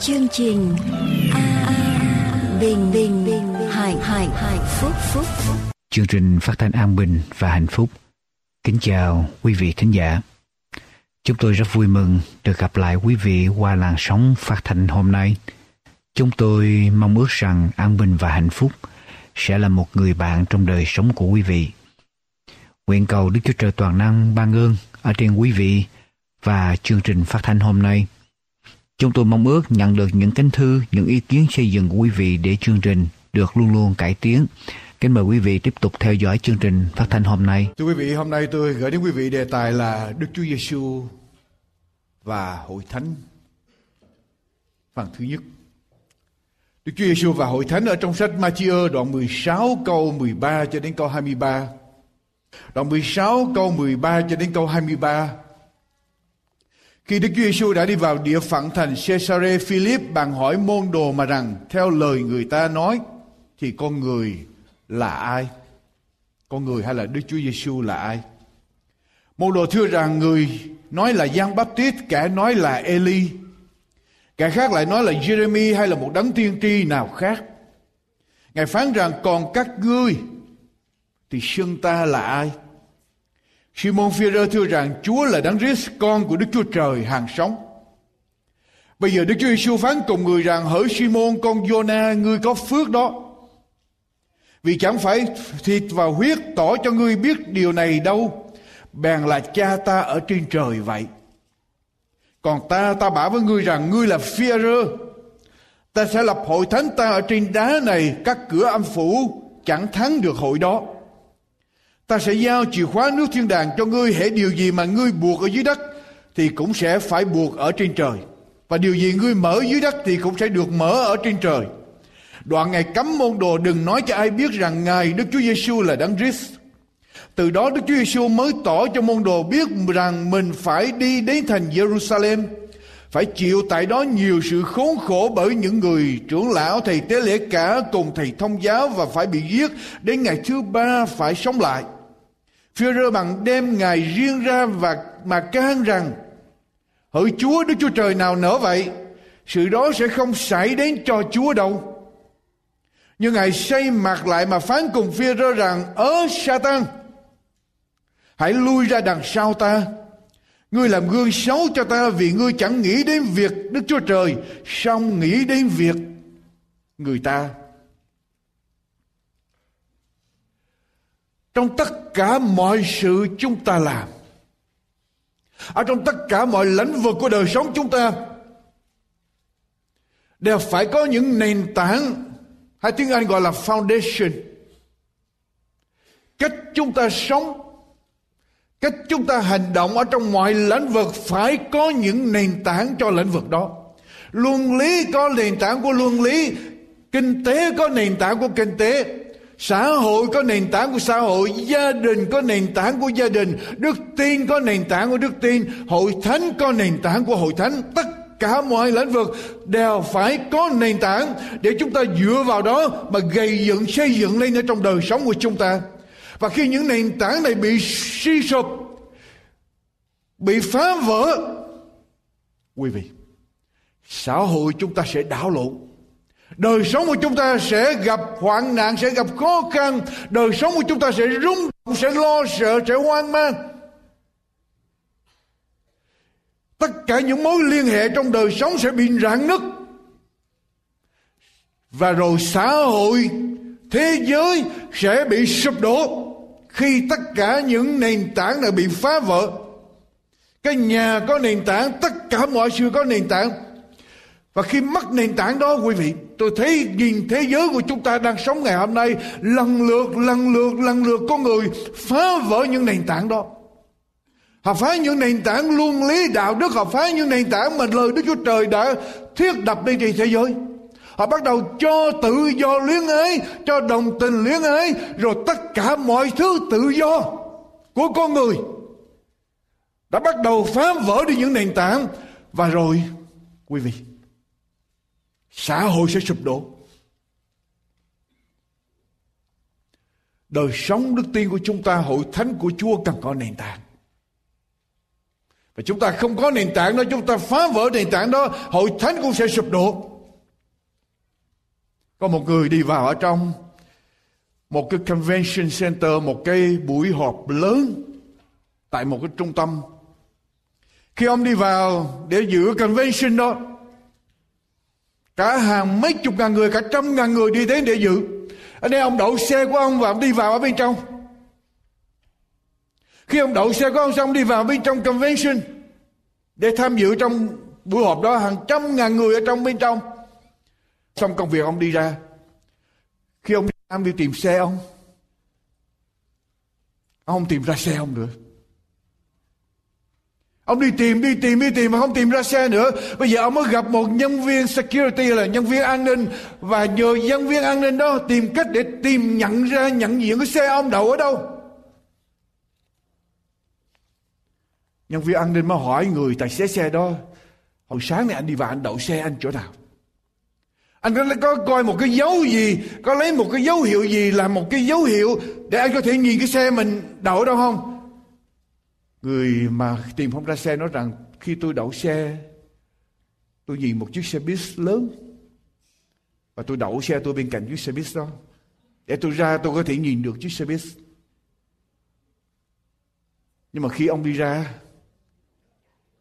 chương trình a bình bình bình hải hải hải phúc phúc. Chương trình phát thanh an bình và hạnh phúc. Kính chào quý vị khán giả. Chúng tôi rất vui mừng được gặp lại quý vị qua làn sóng phát thanh hôm nay. Chúng tôi mong ước rằng an bình và hạnh phúc sẽ là một người bạn trong đời sống của quý vị. Nguyện cầu đức chúa trời toàn năng ban ơn ở trên quý vị và chương trình phát thanh hôm nay. Chúng tôi mong ước nhận được những kính thư, những ý kiến xây dựng của quý vị để chương trình được luôn luôn cải tiến. Kính mời quý vị tiếp tục theo dõi chương trình phát thanh hôm nay. Thưa quý vị, hôm nay tôi gửi đến quý vị đề tài là Đức Chúa Giêsu và Hội Thánh. Phần thứ nhất. Đức Chúa Giêsu và Hội Thánh ở trong sách Matthew đoạn 16 câu 13 cho đến câu 23. Đoạn 16 câu 13 cho đến câu 23 khi Đức Chúa Giêsu đã đi vào địa phận thành Caesarea Philip, bạn hỏi môn đồ mà rằng theo lời người ta nói thì con người là ai? Con người hay là Đức Chúa Giêsu là ai? Môn đồ thưa rằng người nói là Giăng Baptist, kẻ nói là Eli, kẻ khác lại nói là Jeremy hay là một đấng tiên tri nào khác. Ngài phán rằng còn các ngươi thì xưng ta là ai? Simon Peter thưa rằng Chúa là Đấng Christ, con của Đức Chúa Trời hàng sống. Bây giờ Đức Chúa Giêsu phán cùng người rằng hỡi Simon con Jonah ngươi có phước đó. Vì chẳng phải thịt và huyết tỏ cho ngươi biết điều này đâu, bèn là cha ta ở trên trời vậy. Còn ta ta bảo với ngươi rằng ngươi là Peter, ta sẽ lập hội thánh ta ở trên đá này, các cửa âm phủ chẳng thắng được hội đó. Ta sẽ giao chìa khóa nước thiên đàng cho ngươi hệ điều gì mà ngươi buộc ở dưới đất thì cũng sẽ phải buộc ở trên trời. Và điều gì ngươi mở dưới đất thì cũng sẽ được mở ở trên trời. Đoạn ngày cấm môn đồ đừng nói cho ai biết rằng Ngài Đức Chúa Giêsu là Đấng Christ. Từ đó Đức Chúa Giêsu mới tỏ cho môn đồ biết rằng mình phải đi đến thành Jerusalem, phải chịu tại đó nhiều sự khốn khổ bởi những người trưởng lão, thầy tế lễ cả cùng thầy thông giáo và phải bị giết, đến ngày thứ ba phải sống lại. Führer bằng đem Ngài riêng ra và mà can rằng, Hỡi Chúa, Đức Chúa Trời nào nỡ vậy, Sự đó sẽ không xảy đến cho Chúa đâu. Nhưng Ngài xây mặt lại mà phán cùng Führer rằng Ớ Satan, Hãy lui ra đằng sau ta. Ngươi làm gương xấu cho ta Vì ngươi chẳng nghĩ đến việc Đức Chúa Trời, song nghĩ đến việc người ta. Trong tất cả mọi sự chúng ta làm, ở trong tất cả mọi lĩnh vực của đời sống chúng ta, đều phải có những nền tảng, hay tiếng Anh gọi là foundation. Cách chúng ta sống, cách chúng ta hành động ở trong mọi lĩnh vực phải có những nền tảng cho lĩnh vực đó. Luân lý có nền tảng của luân lý, kinh tế có nền tảng của kinh tế xã hội có nền tảng của xã hội, gia đình có nền tảng của gia đình, đức tin có nền tảng của đức tin, hội thánh có nền tảng của hội thánh. Tất cả mọi lĩnh vực đều phải có nền tảng để chúng ta dựa vào đó mà gây dựng, xây dựng lên ở trong đời sống của chúng ta. Và khi những nền tảng này bị suy sụp, bị phá vỡ, quý vị, xã hội chúng ta sẽ đảo lộn. Đời sống của chúng ta sẽ gặp hoạn nạn, sẽ gặp khó khăn. Đời sống của chúng ta sẽ rung động, sẽ lo sợ, sẽ hoang mang. Tất cả những mối liên hệ trong đời sống sẽ bị rạn nứt. Và rồi xã hội, thế giới sẽ bị sụp đổ khi tất cả những nền tảng này bị phá vỡ. Cái nhà có nền tảng, tất cả mọi sự có nền tảng và khi mất nền tảng đó quý vị, tôi thấy nhìn thế giới của chúng ta đang sống ngày hôm nay lần lượt, lần lượt, lần lượt có người phá vỡ những nền tảng đó. Họ phá những nền tảng luân lý đạo đức, họ phá những nền tảng mà lời Đức Chúa Trời đã thiết đập lên trên thế giới. Họ bắt đầu cho tự do luyến ái, cho đồng tình luyến ái, rồi tất cả mọi thứ tự do của con người đã bắt đầu phá vỡ đi những nền tảng và rồi quý vị xã hội sẽ sụp đổ đời sống đức tin của chúng ta hội thánh của chúa cần có nền tảng Và chúng ta không có nền tảng đó, chúng ta phá vỡ nền tảng đó, hội thánh cũng sẽ sụp đổ. Có một người đi vào ở trong một cái convention center, một cái buổi họp lớn tại một cái trung tâm. Khi ông đi vào để giữ convention đó, cả hàng mấy chục ngàn người, cả trăm ngàn người đi đến để dự. Anh em ông đậu xe của ông và ông đi vào ở bên trong. Khi ông đậu xe của ông xong đi vào bên trong convention để tham dự trong buổi họp đó hàng trăm ngàn người ở trong bên trong. Xong công việc ông đi ra. Khi ông Ông đi tìm xe ông Ông không tìm ra xe ông nữa Ông đi tìm, đi tìm, đi tìm mà không tìm ra xe nữa. Bây giờ ông mới gặp một nhân viên security là nhân viên an ninh và nhờ nhân viên an ninh đó tìm cách để tìm nhận ra, nhận diện cái xe ông đậu ở đâu. Nhân viên an ninh mới hỏi người tài xế xe đó Hồi sáng này anh đi vào anh đậu xe anh chỗ nào anh có, có coi một cái dấu gì có lấy một cái dấu hiệu gì là một cái dấu hiệu để anh có thể nhìn cái xe mình đậu đâu không người mà tìm không ra xe nói rằng khi tôi đậu xe tôi nhìn một chiếc xe bus lớn và tôi đậu xe tôi bên cạnh chiếc xe bus đó để tôi ra tôi có thể nhìn được chiếc xe bus nhưng mà khi ông đi ra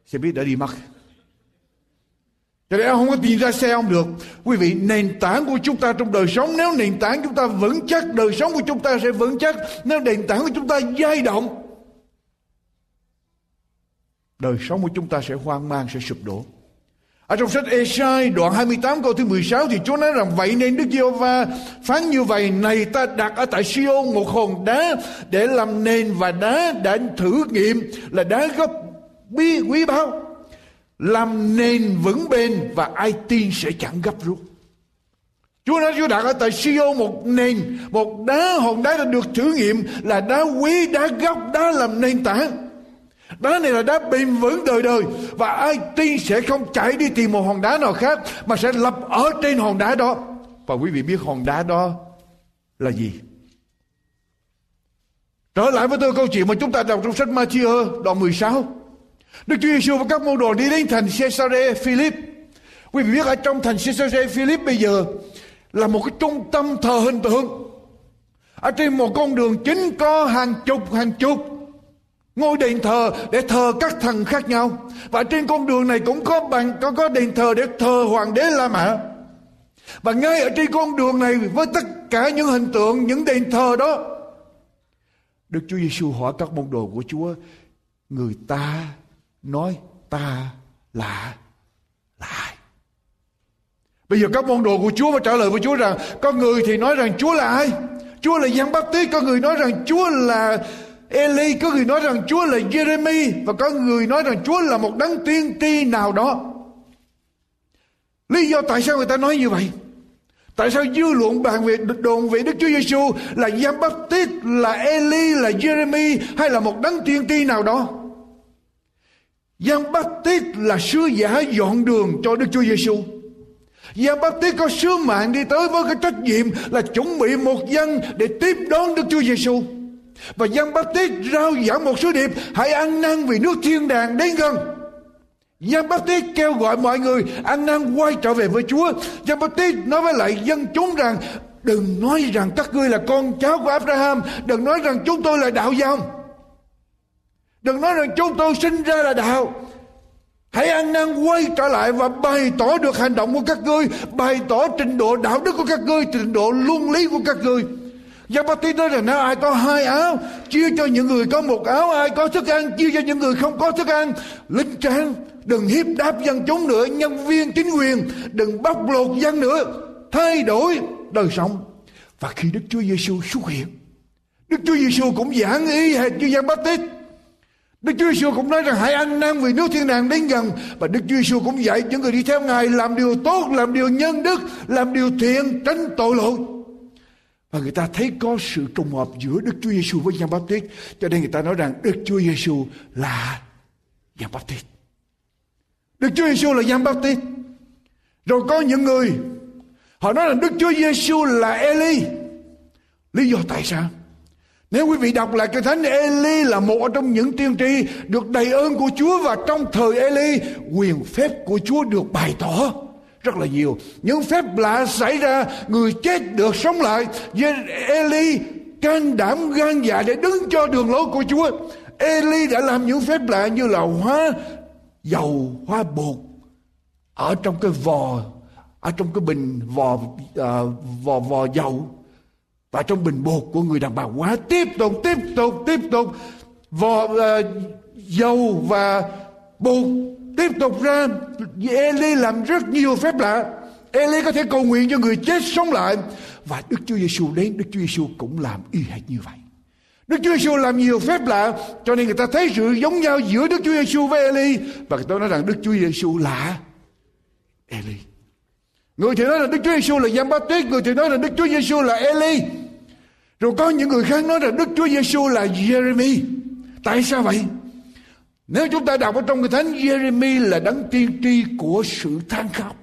xe buýt đã đi mất cho nên ông không có tìm ra xe ông được. Quý vị, nền tảng của chúng ta trong đời sống, nếu nền tảng chúng ta vững chắc, đời sống của chúng ta sẽ vững chắc. Nếu nền tảng của chúng ta dao động, đời sống của chúng ta sẽ hoang mang, sẽ sụp đổ. Ở trong sách Esai đoạn 28 câu thứ 16 thì Chúa nói rằng vậy nên Đức Giê-hô-va phán như vậy này ta đặt ở tại Siôn một hòn đá để làm nền và đá đã thử nghiệm là đá gốc bi quý báu làm nền vững bền và ai tin sẽ chẳng gấp rút. Chúa nói Chúa đặt ở tại Siô một nền, một đá hòn đá đã được thử nghiệm là đá quý, đá gốc, đá làm nền tảng. Đá này là đá bền vững đời đời, và ai tin sẽ không chạy đi tìm một hòn đá nào khác, mà sẽ lập ở trên hòn đá đó. Và quý vị biết hòn đá đó là gì? Trở lại với tôi câu chuyện mà chúng ta đọc trong sách Matthew đoạn 16. Đức Chúa Giêsu và các môn đồ đi đến thành Caesarea Philip. Quý vị biết ở trong thành Caesarea Philip bây giờ là một cái trung tâm thờ hình tượng. Ở trên một con đường chính có hàng chục hàng chục ngôi đền thờ để thờ các thần khác nhau. Và trên con đường này cũng có bằng có có đền thờ để thờ hoàng đế La Mã. Và ngay ở trên con đường này với tất cả những hình tượng, những đền thờ đó, Đức Chúa Giêsu hỏi các môn đồ của Chúa, người ta nói ta là là ai bây giờ các môn đồ của chúa mà trả lời với chúa rằng có người thì nói rằng chúa là ai chúa là giăng báp tít có người nói rằng chúa là Eli có người nói rằng Chúa là Jeremy và có người nói rằng Chúa là một đấng tiên tri nào đó. Lý do tại sao người ta nói như vậy? Tại sao dư luận bàn về đồn về Đức Chúa Giêsu là Giăng Baptist, là Eli, là Jeremy hay là một đấng tiên tri nào đó? Giăng Baptist là sứ giả dọn đường cho Đức Chúa Giêsu. Giăng Baptist có sứ mạng đi tới với cái trách nhiệm là chuẩn bị một dân để tiếp đón Đức Chúa Giêsu. Và Giăng tít rao giảng một sứ điệp hãy ăn năn vì nước thiên đàng đến gần. Giăng tít kêu gọi mọi người ăn năn quay trở về với Chúa. Giăng tít nói với lại dân chúng rằng đừng nói rằng các ngươi là con cháu của Abraham, đừng nói rằng chúng tôi là đạo dòng. Đừng nói rằng chúng tôi sinh ra là đạo. Hãy ăn năn quay trở lại và bày tỏ được hành động của các ngươi, bày tỏ trình độ đạo đức của các ngươi, trình độ luân lý của các ngươi. Giăng Bát nói rằng nếu ai có hai áo, chia cho những người có một áo, ai có thức ăn, chia cho những người không có thức ăn. Linh trang, đừng hiếp đáp dân chúng nữa, nhân viên chính quyền, đừng bóc lột dân nữa, thay đổi đời sống. Và khi Đức Chúa Giêsu xuất hiện, Đức Chúa Giêsu cũng giảng ý hệt như Giăng Bát Tít Đức Chúa Giêsu cũng nói rằng hãy ăn năn vì nước thiên đàng đến gần và Đức Chúa Giêsu cũng dạy những người đi theo Ngài làm điều tốt, làm điều nhân đức, làm điều thiện, tránh tội lỗi. Và người ta thấy có sự trùng hợp giữa Đức Chúa Giêsu với Giăng Baptist, cho nên người ta nói rằng Đức Chúa Giêsu là Giăng Baptist. Đức Chúa Giêsu là Giăng Baptist. Rồi có những người họ nói rằng Đức Chúa Giêsu là Eli. Lý do tại sao? Nếu quý vị đọc lại cái thánh Eli là một trong những tiên tri được đầy ơn của Chúa và trong thời Eli quyền phép của Chúa được bày tỏ rất là nhiều. Những phép lạ xảy ra, người chết được sống lại. Eli can đảm gan dạ để đứng cho đường lối của Chúa. Eli đã làm những phép lạ như là hóa dầu, hóa bột ở trong cái vò, ở trong cái bình vò à, vò vò dầu và trong bình bột của người đàn bà quá tiếp tục tiếp tục tiếp tục vò à, dầu và bột tiếp tục ra, Eli làm rất nhiều phép lạ. Eli có thể cầu nguyện cho người chết sống lại. Và Đức Chúa Giêsu đến, Đức Chúa Giêsu cũng làm y hệt như vậy. Đức Chúa Giêsu làm nhiều phép lạ, cho nên người ta thấy sự giống nhau giữa Đức Chúa Giêsu với Eli. Và người ta nói rằng Đức Chúa Giêsu là Eli. Người thì nói là Đức Chúa Giêsu là Giăng Baptist người thì nói là Đức Chúa Giêsu là Eli. Rồi có những người khác nói là Đức Chúa Giêsu là Jeremy. Tại sao vậy? Nếu chúng ta đọc ở trong cái thánh Jeremy là đấng tiên tri của sự than khóc.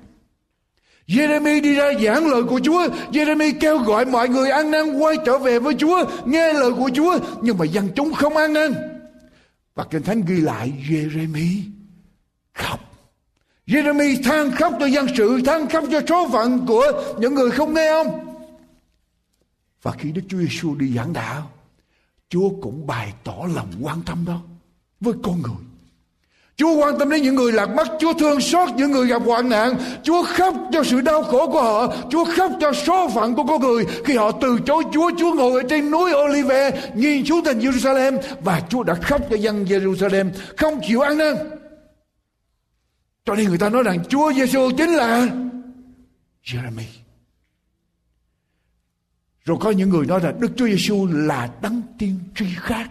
Jeremy đi ra giảng lời của Chúa. Jeremy kêu gọi mọi người ăn năn, quay trở về với Chúa, Nghe lời của Chúa. Nhưng mà dân chúng không ăn năn. Và Kinh Thánh ghi lại Jeremy khóc. Jeremy than khóc cho dân sự, Than khóc cho số phận của những người không nghe ông. Và khi Đức Chúa Giêsu đi giảng đạo, Chúa cũng bày tỏ lòng quan tâm đó với con người. Chúa quan tâm đến những người lạc mất, Chúa thương xót những người gặp hoạn nạn, Chúa khóc cho sự đau khổ của họ, Chúa khóc cho số phận của con người khi họ từ chối Chúa, Chúa ngồi ở trên núi Olive nhìn xuống thành Jerusalem và Chúa đã khóc cho dân Jerusalem không chịu ăn năn. Cho nên người ta nói rằng Chúa Giêsu chính là Jeremy. Rồi có những người nói là Đức Chúa Giêsu là đấng tiên tri khác.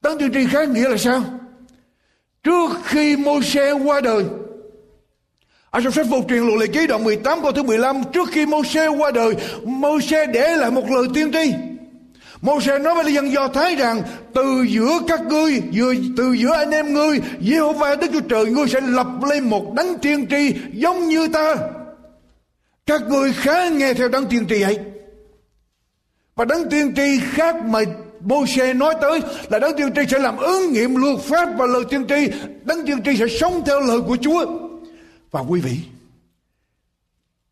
Đấng tiên tri khác nghĩa là sao? Trước khi Môi-se qua đời ở trong sách phục truyền luật lệ ký đoạn 18 câu thứ 15 Trước khi Môi-se qua đời Môi-se để lại một lời tiên tri. Môi-se nói với dân Do Thái rằng Từ giữa các ngươi vừa, Từ giữa anh em ngươi Giê-hô-va Đức Chúa Trời Ngươi sẽ lập lên một đấng tiên tri Giống như ta. Các ngươi khá nghe theo đấng tiên tri ấy. Và đấng tiên tri khác mà Môi-se nói tới là đấng tiên tri sẽ làm ứng nghiệm luật pháp và lời tiên tri. Đấng tiên tri sẽ sống theo lời của Chúa. Và quý vị,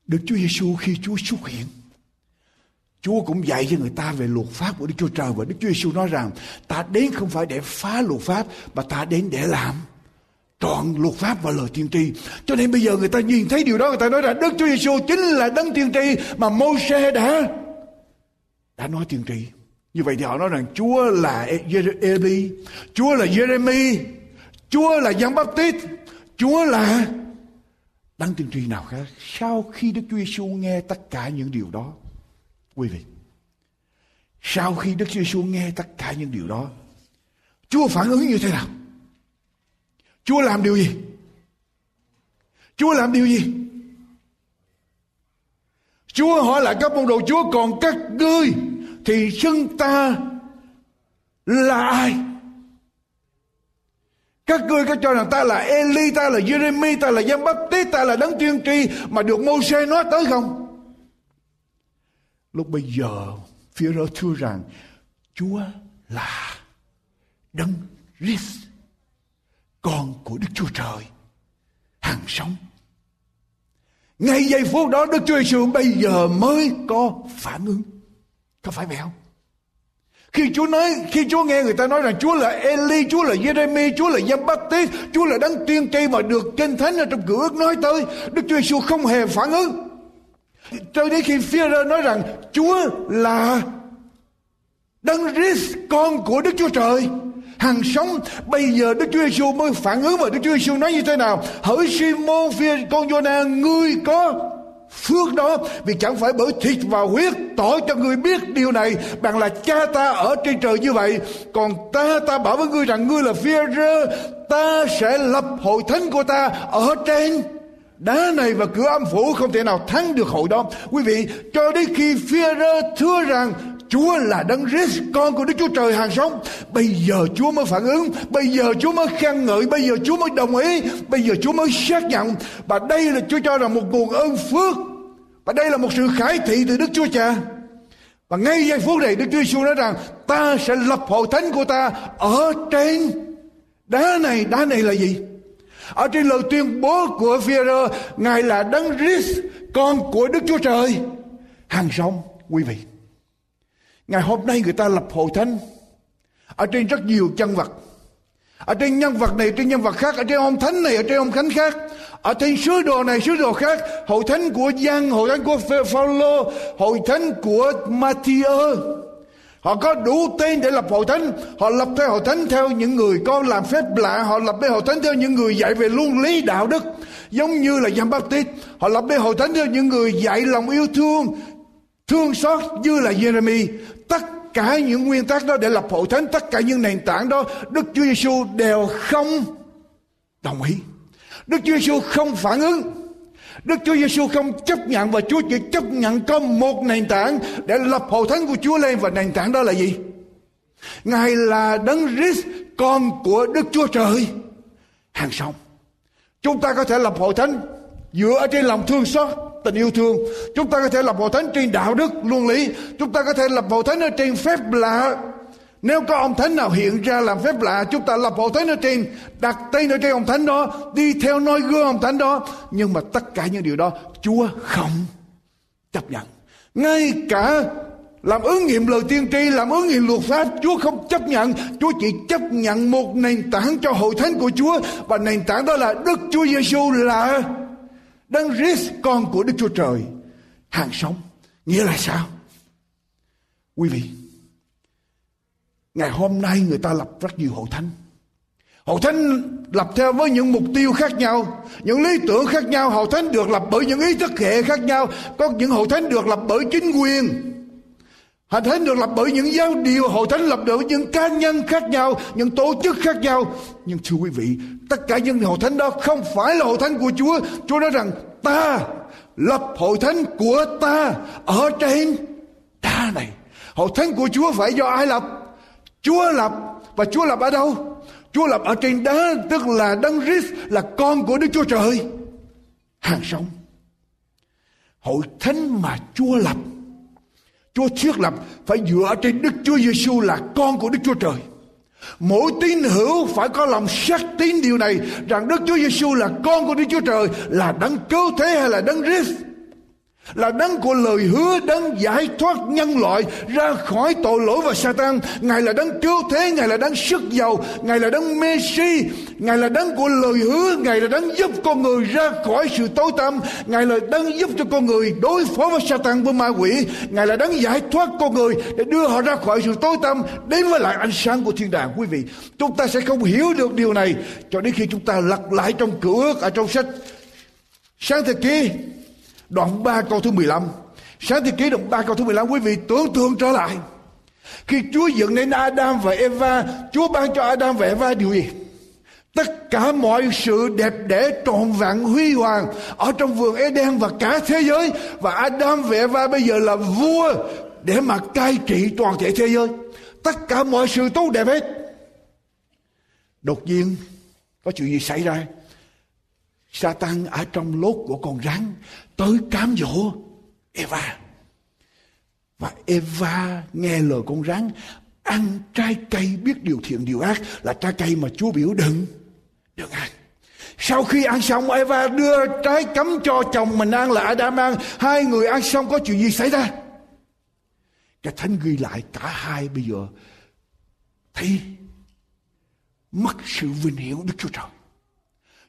Đức Chúa Giêsu khi Chúa xuất hiện, Chúa cũng dạy cho người ta về luật pháp của Đức Chúa Trời và Đức Chúa Giêsu nói rằng ta đến không phải để phá luật pháp mà ta đến để làm trọn luật pháp và lời tiên tri. Cho nên bây giờ người ta nhìn thấy điều đó người ta nói rằng Đức Chúa Giêsu chính là đấng tiên tri mà Môi-se đã đã nói tiên tri. Như vậy thì họ nói rằng Chúa là Eli, Chúa là Jeremy, Chúa là Giăng Baptist, Chúa là Đăng tiên tri nào khác. Sau khi Đức Chúa Giêsu nghe tất cả những điều đó, quý vị, sau khi Đức Chúa Giêsu nghe tất cả những điều đó, Chúa phản ứng như thế nào? Chúa làm điều gì? Chúa làm điều gì? Chúa hỏi lại các môn đồ Chúa còn các ngươi thì xưng ta là ai các ngươi có cho rằng ta là Eli, ta là Jeremy, ta là Giăng Baptist, ta là đấng tiên tri mà được Môi-se nói tới không? Lúc bây giờ, phía rơ thưa rằng Chúa là đấng Christ, con của Đức Chúa Trời, hàng sống. Ngay giây phút đó Đức Chúa Giêsu bây giờ mới có phản ứng. Có phải vậy không? Khi Chúa nói, khi Chúa nghe người ta nói rằng Chúa là Eli, Chúa là Jeremy, Chúa là Giăng Baptist, Chúa là đấng tiên tri mà được kinh thánh ở trong cửa ước nói tới, Đức Chúa Giêsu không hề phản ứng. Cho đến khi phía nói rằng Chúa là đấng Christ con của Đức Chúa Trời hàng sống bây giờ Đức Chúa Giêsu mới phản ứng và Đức Chúa Giêsu nói như thế nào hỡi Simon Phi con Jonah ngươi có phước đó, vì chẳng phải bởi thịt và huyết tỏ cho người biết điều này bằng là cha ta ở trên trời như vậy. Còn ta ta bảo với ngươi rằng ngươi là phi rơ, ta sẽ lập hội thánh của ta ở trên đá này và cửa âm phủ không thể nào thắng được hội đó. Quý vị, cho đến khi phi rơ thưa rằng Chúa là đấng Christ con của Đức Chúa Trời hàng sống Bây giờ Chúa mới phản ứng Bây giờ Chúa mới khen ngợi Bây giờ Chúa mới đồng ý Bây giờ Chúa mới xác nhận Và đây là Chúa cho là một nguồn ơn phước Và đây là một sự khải thị từ Đức Chúa Cha Và ngay giây phút này Đức Chúa Giêsu nói rằng ta sẽ lập hội thánh của ta ở trên đá này. Đá này là gì? Ở trên lời tuyên bố của Führer, Ngài là Đấng Christ, con của Đức Chúa Trời. Hàng sống, quý vị. Ngày hôm nay người ta lập hội thánh ở trên rất nhiều chân vật. Ở trên nhân vật này, trên nhân vật khác, ở trên ông thánh này, ở trên ông thánh khác. Ở trên sứ đồ này, sứ đồ khác. Hội thánh của Giăng, hội thánh của Phaolô, hội thánh của Matthew. Họ có đủ tên để lập hội thánh. Họ lập theo hội thánh theo những người có làm phép lạ. Họ lập theo hội thánh theo những người dạy về luân lý đạo đức. Giống như là Giăng Baptist. Họ lập theo hội thánh theo những người dạy lòng yêu thương. Thương xót như là Jeremy. Tất cả những nguyên tắc đó để lập hội thánh. Tất cả những nền tảng đó. Đức Chúa Giêsu đều không đồng ý. Đức Chúa Giêsu không phản ứng. Đức Chúa Giêsu không chấp nhận và Chúa chỉ chấp nhận có một nền tảng để lập hội thánh của Chúa lên và nền tảng đó là gì? Ngài là đấng Christ, con của Đức Chúa Trời hàng sống. Chúng ta có thể lập hội thánh dựa trên lòng thương xót tình yêu thương. Chúng ta có thể lập hội thánh trên đạo đức luân lý. Chúng ta có thể lập hội thánh ở trên phép lạ nếu có ông thánh nào hiện ra làm phép lạ, chúng ta lập hội thánh ở trên, đặt tên ở trên ông thánh đó, đi theo noi gương ông thánh đó. Nhưng mà tất cả những điều đó Chúa không chấp nhận. Ngay cả làm ứng nghiệm lời tiên tri, làm ứng nghiệm luật pháp, Chúa không chấp nhận. Chúa chỉ chấp nhận một nền tảng cho hội thánh của Chúa và nền tảng đó là Đức Chúa Giêsu là Đấng Christ con của Đức Chúa Trời hàng sống. Nghĩa là sao? Quý vị, Ngày hôm nay người ta lập rất nhiều hội thánh. Hội thánh lập theo với những mục tiêu khác nhau, những lý tưởng khác nhau. Hội thánh được lập bởi những ý thức hệ khác nhau. Có những hội thánh được lập bởi chính quyền. Hội thánh được lập bởi những giáo điều. Hội thánh lập bởi những cá nhân khác nhau, những tổ chức khác nhau. Nhưng thưa quý vị, tất cả những hội thánh đó không phải là hội thánh của Chúa. Chúa nói rằng ta lập hội thánh của ta ở trên đá này. Hội thánh của Chúa phải do ai lập? Chúa lập và Chúa lập ở đâu? Chúa lập ở trên đá tức là đấng Christ là con của Đức Chúa Trời. Hàng sống. Hội thánh mà Chúa lập Chúa thiết lập phải dựa trên Đức Chúa Giêsu là con của Đức Chúa Trời. Mỗi tín hữu phải có lòng xác tín điều này rằng Đức Chúa Giêsu là con của Đức Chúa Trời, là đấng cứu thế hay là đấng Christ là đấng của lời hứa, đấng giải thoát nhân loại ra khỏi tội lỗi và Satan. Ngài là đấng cứu thế, ngài là đấng sức giàu, ngài là đấng Messi, ngài là đấng của lời hứa, ngài là đấng giúp con người ra khỏi sự tối tăm. Ngài là đấng giúp cho con người đối phó với Satan với ma quỷ. Ngài là đấng giải thoát con người để đưa họ ra khỏi sự tối tăm. Đến với lại ánh sáng của thiên đàng, quý vị. Chúng ta sẽ không hiểu được điều này cho đến khi chúng ta lật lại trong cửa ước ở trong sách sáng thế ký. Đoạn 3 câu thứ 15. Sáng thế ký đoạn 3 câu thứ 15 quý vị tưởng tượng trở lại. Khi Chúa dựng nên Adam và Eva, Chúa ban cho Adam và Eva điều gì? Tất cả mọi sự đẹp đẽ trọn vẹn huy hoàng ở trong vườn Eden và cả thế giới. Và Adam và Eva bây giờ là vua để mà cai trị toàn thể thế giới. Tất cả mọi sự tốt đẹp hết. Đột nhiên có chuyện gì xảy ra? Satan ở trong lốt của con rắn tới cám dỗ Eva. Và Eva nghe lời con rắn, ăn trái cây biết điều thiện, điều ác, là trái cây mà Chúa biểu đừng đừng ăn. Sau khi ăn xong, Eva đưa trái cấm cho chồng mình ăn là Adam ăn. Hai người ăn xong có chuyện gì xảy ra? Cái thánh ghi lại cả hai bây giờ thấy mất sự vinh hiển Đức Chúa Trời.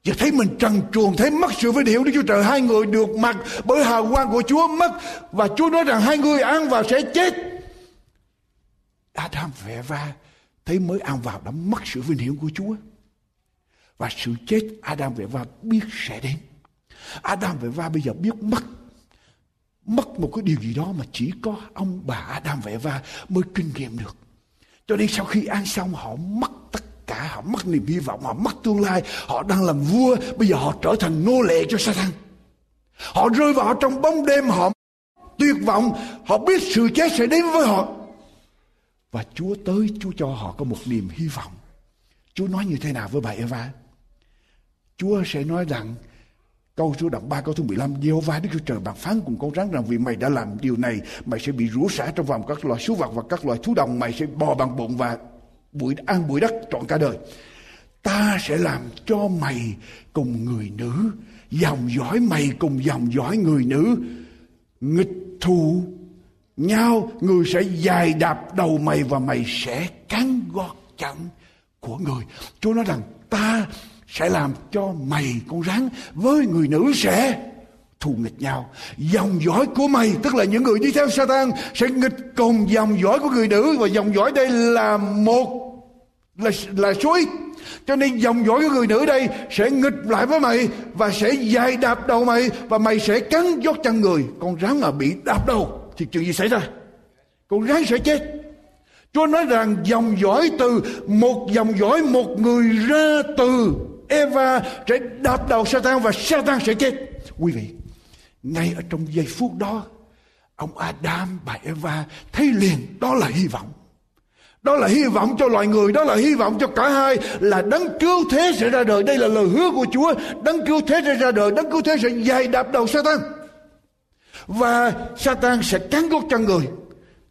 Và thấy mình trần truồng, thấy mất sự vinh hiển Đức Chúa Trời. Hai người được mặc bởi hào quang của Chúa mất. Và Chúa nói rằng hai người ăn vào sẽ chết. Adam và Eva thấy mới ăn vào đã mất sự vinh hiển của Chúa. Và sự chết Adam và Eva biết sẽ đến. Adam và Eva bây giờ biết mất mất một cái điều gì đó mà chỉ có ông bà Adam và Eva mới kinh nghiệm được. Cho nên sau khi ăn xong họ mất tất cả, họ mất niềm hy vọng, họ mất tương lai. Họ đang làm vua, bây giờ họ trở thành nô lệ cho Satan. Họ rơi vào trong bóng đêm, họ tuyệt vọng, họ biết sự chết sẽ đến với họ. Và Chúa tới, Chúa cho họ có một niềm hy vọng. Chúa nói như thế nào với bà Eva? Chúa sẽ nói rằng, Câu số đoạn 3 câu thứ 15 Giê-hô-va, Đức Chúa Trời bàn phán cùng con rắn rằng vì mày đã làm điều này, mày sẽ bị rủa xả trong vòng các loài súc vật và các loài thú đồng, mày sẽ bò bằng bụng và bụi ăn bụi đất trọn cả đời. Ta sẽ làm cho mày cùng người nữ, dòng dõi mày cùng dòng dõi người nữ. Nghịch thù nhau, người sẽ dài đạp đầu mày và mày sẽ cắn gót chân của người. Chúa nói rằng, ta sẽ làm cho mày con rắn với người nữ sẽ thù nghịch nhau. Dòng dõi của mày, tức là những người đi theo Satan, sẽ nghịch cùng dòng dõi của người nữ. Và dòng dõi đây là một là là suối cho nên dòng dõi của người nữ đây sẽ nghịch lại với mày và sẽ dài đạp đầu mày và mày sẽ cắn giót chân người con rắn mà bị đạp đầu thì chuyện gì xảy ra con rắn sẽ chết Chúa nói rằng dòng dõi từ một dòng dõi một người ra từ Eva sẽ đạp đầu Satan và Satan sẽ chết. Quý vị, ngay ở trong giây phút đó, ông Adam, bà Eva thấy liền đó là hy vọng. Đó là hy vọng cho loài người, đó là hy vọng cho cả hai là đấng cứu thế sẽ ra đời. Đây là lời hứa của Chúa, đấng cứu thế sẽ ra đời, đấng cứu thế sẽ dài đạp đầu Satan. Và Satan sẽ cắn gót chân người.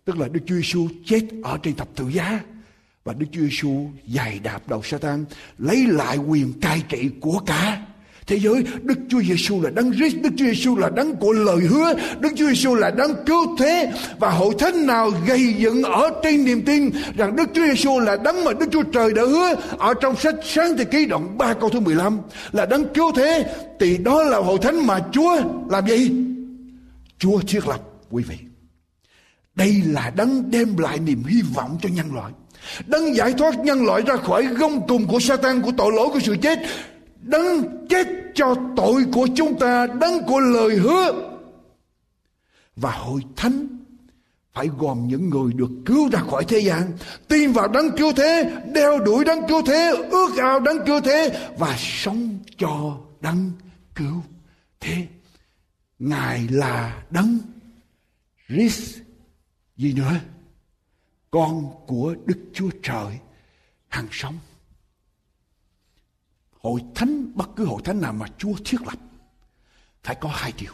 Tức là Đức Chúa Giêsu chết ở trên thập tự giá và Đức Chúa Giêsu giày đạp đầu Satan lấy lại quyền cai trị của cả thế giới. Đức Chúa Giêsu là đấng Christ, Đức Chúa Giêsu là đấng của lời hứa, Đức Chúa Giêsu là đấng cứu thế và hội thánh nào gây dựng ở trên niềm tin rằng Đức Chúa Giêsu là đấng mà Đức Chúa Trời đã hứa ở trong sách sáng thế ký đoạn 3 câu thứ 15 là đấng cứu thế thì đó là hội thánh mà Chúa làm gì? Chúa thiết lập quý vị. Đây là đấng đem lại niềm hy vọng cho nhân loại. Đấng giải thoát nhân loại ra khỏi gông cùng của Satan của tội lỗi của sự chết. Đấng chết cho tội của chúng ta, đấng của lời hứa. Và hội thánh phải gồm những người được cứu ra khỏi thế gian, tin vào đấng cứu thế, đeo đuổi đấng cứu thế, ước ao đấng cứu thế và sống cho đấng cứu thế. Ngài là đấng Christ gì nữa? con của Đức Chúa Trời hàng sống. Hội thánh, bất cứ hội thánh nào mà Chúa thiết lập, phải có hai điều.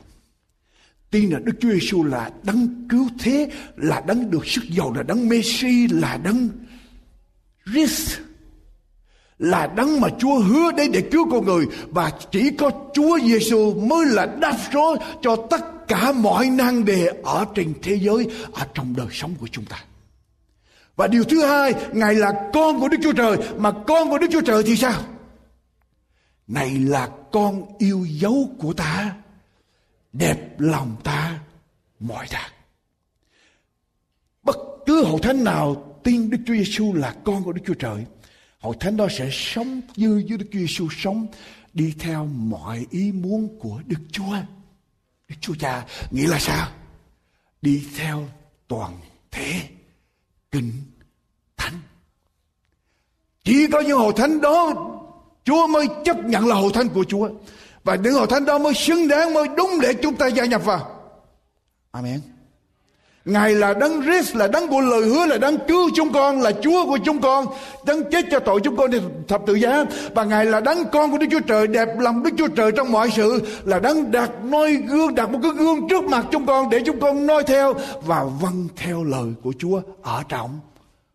Tin là Đức Chúa Giêsu là đấng cứu thế, là đấng được sức giàu, là đấng Messi, là đấng Christ là đấng mà Chúa hứa đến để cứu con người và chỉ có Chúa Giêsu mới là đáp số cho tất cả mọi năng đề ở trên thế giới ở trong đời sống của chúng ta. Và điều thứ hai, Ngài là con của Đức Chúa Trời. Mà con của Đức Chúa Trời thì sao? Này là con yêu dấu của ta. Đẹp lòng ta, mọi đàng. Bất cứ hội thánh nào tin Đức Chúa Giêsu là con của Đức Chúa Trời. Hội thánh đó sẽ sống như như Đức Chúa Giêsu sống. Đi theo mọi ý muốn của Đức Chúa. Đức Chúa Cha nghĩa là sao? Đi theo toàn thể kinh thánh chỉ có những hội thánh đó Chúa mới chấp nhận là hội thánh của Chúa. Và những hội thánh đó mới xứng đáng, mới đúng để chúng ta gia nhập vào. Amen. Ngài là đấng Christ, là đấng của lời hứa, là đấng cứu chúng con, là Chúa của chúng con, đấng chết cho tội chúng con đi thập tự giá. Và Ngài là đấng con của Đức Chúa Trời, đẹp lòng Đức Chúa Trời trong mọi sự, là đấng đặt noi gương, đặt một cái gương trước mặt chúng con để chúng con noi theo và vâng theo lời của Chúa ở trọng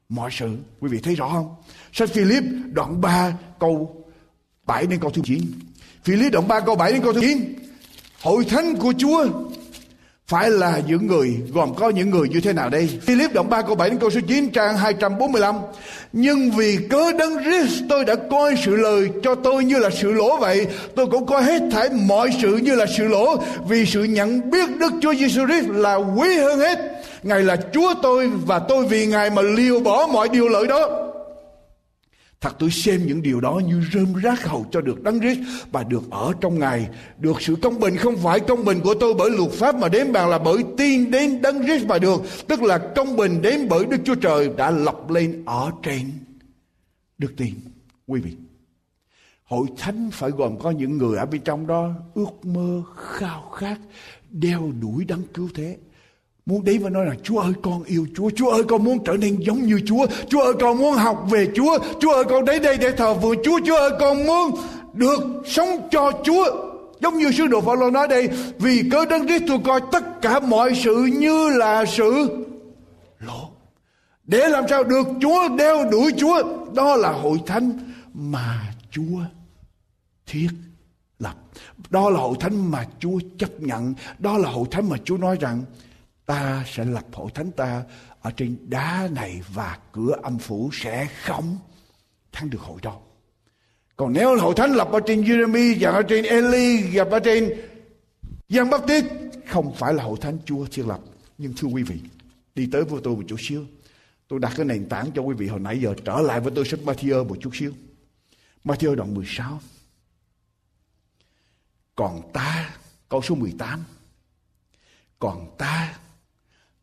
mọi sự. Quý vị thấy rõ không? Sách Philip đoạn 3 câu 7 đến câu thứ 9 Phi lý đoạn 3 câu 7 đến câu thứ 9 Hội thánh của Chúa phải là những người, gồm có những người như thế nào đây? Philip đoạn 3 câu 7 đến câu số 9 trang 245 nhưng vì cớ đấng Christ tôi đã coi sự lời cho tôi như là sự lỗ vậy, tôi cũng coi hết thảy mọi sự như là sự lỗ, vì sự nhận biết Đức Chúa Giêsu Christ là quý hơn hết. Ngài là Chúa tôi và tôi vì Ngài mà liều bỏ mọi điều lợi đó. Thật tôi xem những điều đó như rơm rác hầu cho được đấng Christ và được ở trong Ngài. Được sự công bình không phải công bình của tôi bởi luật pháp mà đến bàn là bởi tin đến đấng Christ mà được. Tức là công bình đến bởi Đức Chúa Trời đã lập lên ở trên đức tin. Quý vị, hội thánh phải gồm có những người ở bên trong đó ước mơ khao khát đeo đuổi đấng cứu thế Muốn đấy và nói là Chúa ơi con yêu Chúa. Chúa ơi con muốn trở nên giống như Chúa. Chúa ơi con muốn học về Chúa. Chúa ơi con đến đây để thờ phượng Chúa. Chúa ơi con muốn được sống cho Chúa. Giống như sứ đồ Phaolô nói đây, vì cớ đấng Christ tôi coi tất cả mọi sự như là sự lỗ. Để làm sao được Chúa đeo đuổi Chúa, đó là hội thánh mà Chúa thiết lập. Đó là hội thánh mà Chúa chấp nhận, đó là hội thánh mà Chúa nói rằng ta sẽ lập hội thánh ta ở trên đá này và cửa âm phủ sẽ không thắng được hội đó. Còn nếu hội thánh lập ở trên Jeremy và ở trên Eli và ở trên Giang Tiết không phải là hội thánh Chúa thiết lập. Nhưng thưa quý vị, đi tới với tôi một chút xíu. Tôi đặt cái nền tảng cho quý vị hồi nãy giờ trở lại với tôi sách Matthew một chút xíu. Matthew đoạn 16. Còn ta, câu số 18. Còn ta,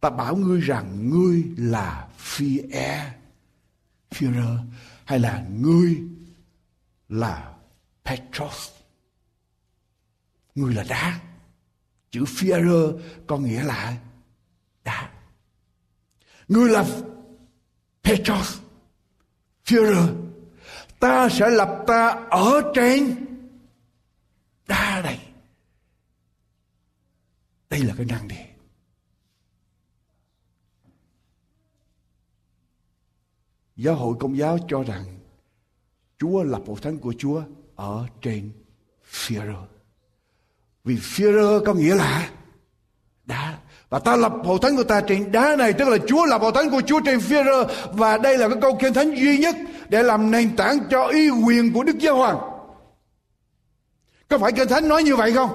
ta bảo ngươi rằng ngươi là phi e, Führer hay là ngươi là Petros. Người là đá. Chữ Führer có nghĩa là đá. Người là Petros. Führer. Ta sẽ lập ta ở trên đá này. Đây là cái năng đề. Giáo hội công giáo cho rằng Chúa lập hội thánh của Chúa ở trên Führer. Vì Führer có nghĩa là đá. Và ta lập hội thánh của ta trên đá này tức là Chúa lập hội thánh của Chúa trên Führer và đây là cái câu kinh thánh duy nhất để làm nền tảng cho ý quyền của Đức Giáo Hoàng. Có phải kinh thánh nói như vậy không?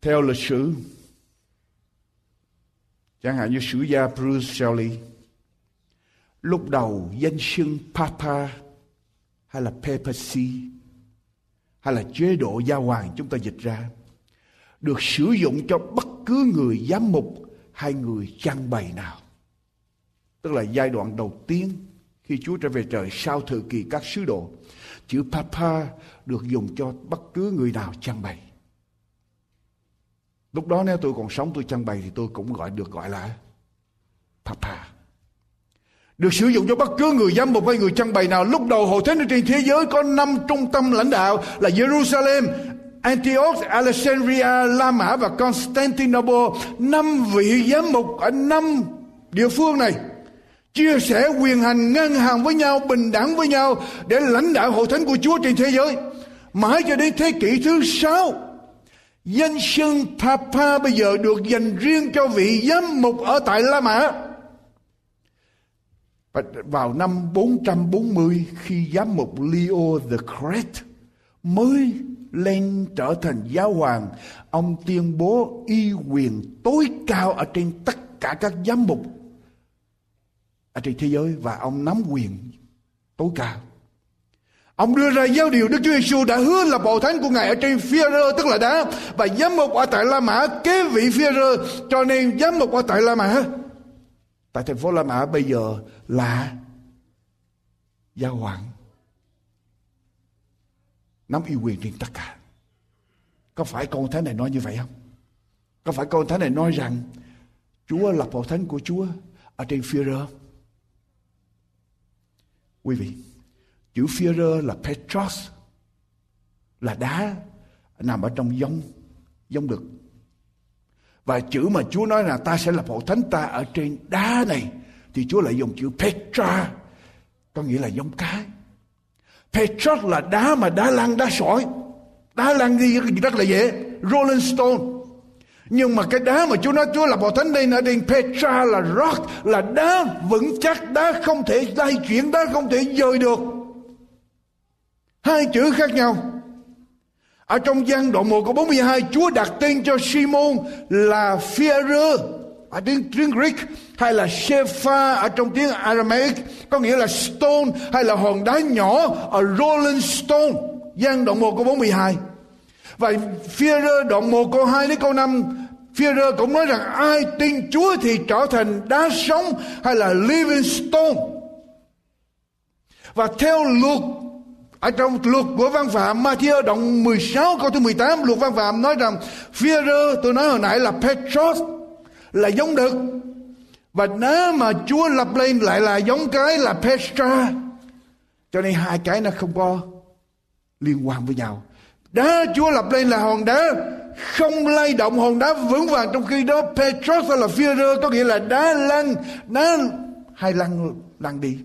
Theo lịch sử, chẳng hạn như sử gia Bruce Shelley, Lúc đầu danh xưng Papa hay là papacy, hay là chế độ gia hoàng chúng ta dịch ra, được sử dụng cho bất cứ người giám mục hay người trang bày nào. Tức là giai đoạn đầu tiên khi Chúa trở về trời sau thời kỳ các sứ đồ. Chữ Papa được dùng cho bất cứ người nào trang bày. Lúc đó nếu tôi còn sống tôi trang bày thì tôi cũng gọi được gọi là Papa được sử dụng cho bất cứ người giám mục hay người trang bày nào. Lúc đầu hội thánh trên thế giới có năm trung tâm lãnh đạo là Jerusalem, Antioch, Alexandria, La Mã và Constantinople. Năm vị giám mục ở năm địa phương này chia sẻ quyền hành ngang hàng với nhau, bình đẳng với nhau để lãnh đạo hội thánh của Chúa trên thế giới. Mãi cho đến thế kỷ thứ sáu, danh xưng Papa bây giờ được dành riêng cho vị giám mục ở tại La Mã. Và vào năm 440 khi giám mục Leo the Great mới lên trở thành giáo hoàng, ông tuyên bố y quyền tối cao ở trên tất cả các giám mục ở trên thế giới và ông nắm quyền tối cao. Ông đưa ra giáo điều Đức Chúa Giêsu đã hứa là bộ thánh của Ngài ở trên phía rơ, tức là đá, và giám mục ở tại La Mã kế vị phía rơ, cho nên giám mục ở tại La Mã, tại thành phố La Mã bây giờ là giáo hoàng. Nắm uy quyền trên tất cả. Có phải con thánh này nói như vậy không? Có phải con thánh này nói rằng Chúa lập bộ thánh của Chúa ở trên phía rơ quý vị chữ Führer rơ là Petros, là đá, nằm ở trong giống giống đực và chữ mà Chúa nói là ta sẽ lập hội thánh ta ở trên đá này, thì Chúa lại dùng chữ Petra, có nghĩa là giống cái. Petra là đá mà đá lăn đá sỏi. Đá lăn đi rất là dễ. Rolling stone. Nhưng mà cái đá mà Chúa nói Chúa là hội thánh đây là trên Petra là rock, là đá vững chắc, đá không thể lay chuyển, đá không thể dời được. Hai chữ khác nhau. Ở trong gian đoạn 1 câu 42 Chúa đặt tên cho Simon là Führer ở tiếng, tiếng Greek hay là Shepha ở trong tiếng Aramaic có nghĩa là stone hay là hòn đá nhỏ ở Rolling Stone. Gian đoạn 1 câu 42 và Führer đoạn 1 câu 2 đến câu 5 Führer cũng nói rằng ai tin Chúa thì trở thành đá sống hay là living stone. Và theo luật ở trong luật của văn phạm, Matthew đoạn 16 câu thứ 18 luật văn phạm nói rằng Führer tôi nói hồi nãy là Petros là giống đực và nếu mà Chúa lập lên lại là giống cái là Petra, Cho nên hai cái nó không có liên quan với nhau. Đá Chúa lập lên là hòn đá, không lay động hòn đá vững vàng trong khi đó, Petros hay là Führer có nghĩa là đá lăn, đá hai lăn lăn đi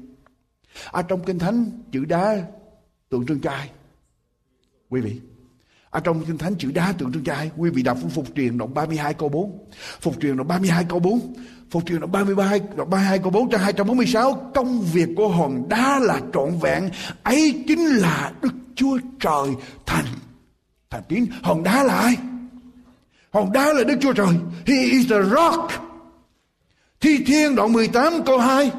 ở trong kinh thánh, chữ đá tượng trưng cho ai? Quý vị. Ở trong kinh thánh chữ đá tượng trưng cho ai? Quý vị đọc phục truyền đoạn 32 câu 4 phục truyền đoạn 32 câu 4 Phục truyền đoạn 33 đoạn 32 câu 4 trang 246 Công việc của hòn đá là trọn vẹn. Ấy chính là Đức Chúa Trời thành. Thành tín. Hòn đá là ai? Hòn đá là Đức Chúa Trời. He is the rock. Thi Thiên đoạn 18 câu 2.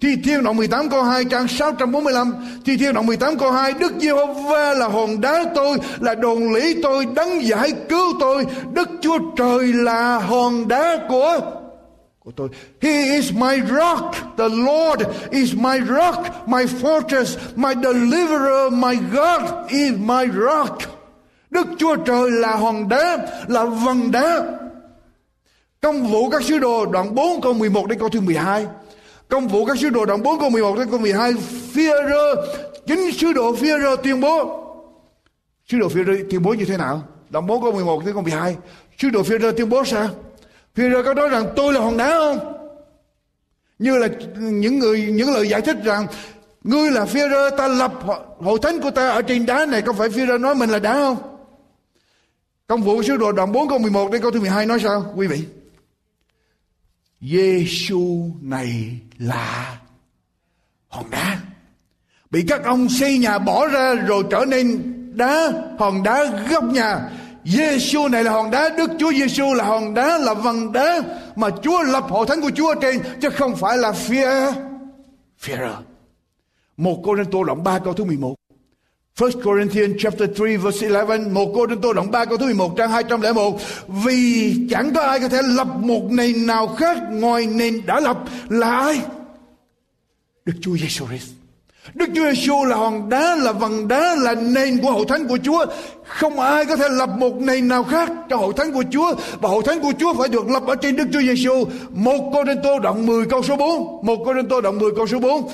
Thi Thiên đoạn 18 câu 2 trang 645 Thi Thiên đoạn 18 câu 2 Đức Giê-hô-va là hòn đá tôi Là đồn lý tôi đấng giải cứu tôi Đức Chúa Trời là hòn đá của của tôi He is my rock The Lord is my rock My fortress My deliverer My God is my rock Đức Chúa Trời là hòn đá, là vần đá. Công vụ các sứ đồ đoạn 4 câu 11 đến câu thứ 12. Công vụ các sứ đồ đoạn 4 câu 11 đến câu 12. Phía rơ chính sứ đồ phía rơ tuyên bố. Sứ đồ phía rơ tuyên bố như thế nào? Đoạn 4 câu 11 đến câu 12. Sứ đồ phía rơ tuyên bố sao? Phía rơ có nói rằng tôi là hòn đá không? Như là những người, những lời giải thích rằng, Ngươi là phía rơ, ta lập hội thánh của ta ở trên đá này, Có phải phía rơ nói mình là đá không? Công vụ sứ đồ đoạn 4 câu 11 đến câu thứ 12 nói sao, quý vị? Giêsu này là hòn đá. Bị các ông xây nhà bỏ ra rồi trở nên đá, hòn đá góc nhà. Giêsu này là hòn đá, Đức Chúa Giêsu là hòn đá, là vần đá mà Chúa lập hội thánh của Chúa trên chứ không phải là phía phía Một cô nên Tô động 3 câu thứ 11. 1 Corinthians chapter 3 verse 11 Một cô Đinh Tô đoạn 3 câu thứ 11 trang 201 Vì chẳng có ai có thể lập một nền nào khác Ngoài nền đã lập là ai? Đức Chúa Giêsu Christ. Đức Chúa Giêsu là hòn đá, Là vầng đá, Là nền của hội thánh của Chúa. Không ai có thể lập một nền nào khác Cho hội thánh của Chúa. Và hội thánh của Chúa phải được lập ở trên Đức Chúa Giêsu Một cô Đinh Tô đoạn 10 câu số 4 Một cô Đinh Tô đoạn 10 câu số 4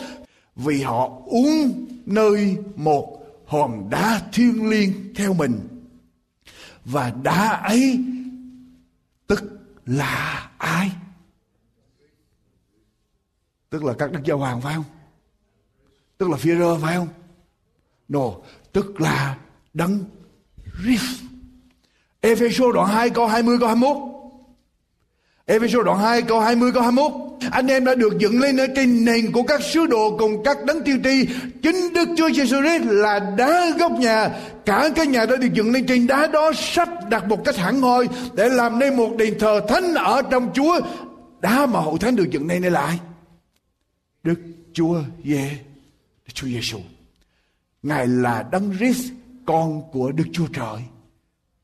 Vì họ uống nơi một hòn đá thiêng liêng theo mình. Và đá ấy tức là ai? Tức là các đức giáo hoàng phải không? Tức là phía rơ phải không? No, tức là đấng Christ. Ephesos đoạn 2 câu 20 câu 21 Ephesos đoạn 2 câu 20 câu 21 Anh em đã được dựng lên ở trên nền của các sứ đồ cùng các đấng tiên tri Chính Đức Chúa Giêsu Christ là đá gốc nhà. Cả cái nhà đã được dựng lên trên đá đó, sắp đặt một cách hẳn hoi Để làm nên một đền thờ thánh ở trong Chúa. Đá mà hậu thánh được dựng lên đây lại? Đức Chúa Giê, Đức Chúa Giêsu Ngài là đấng Christ con của Đức Chúa Trời.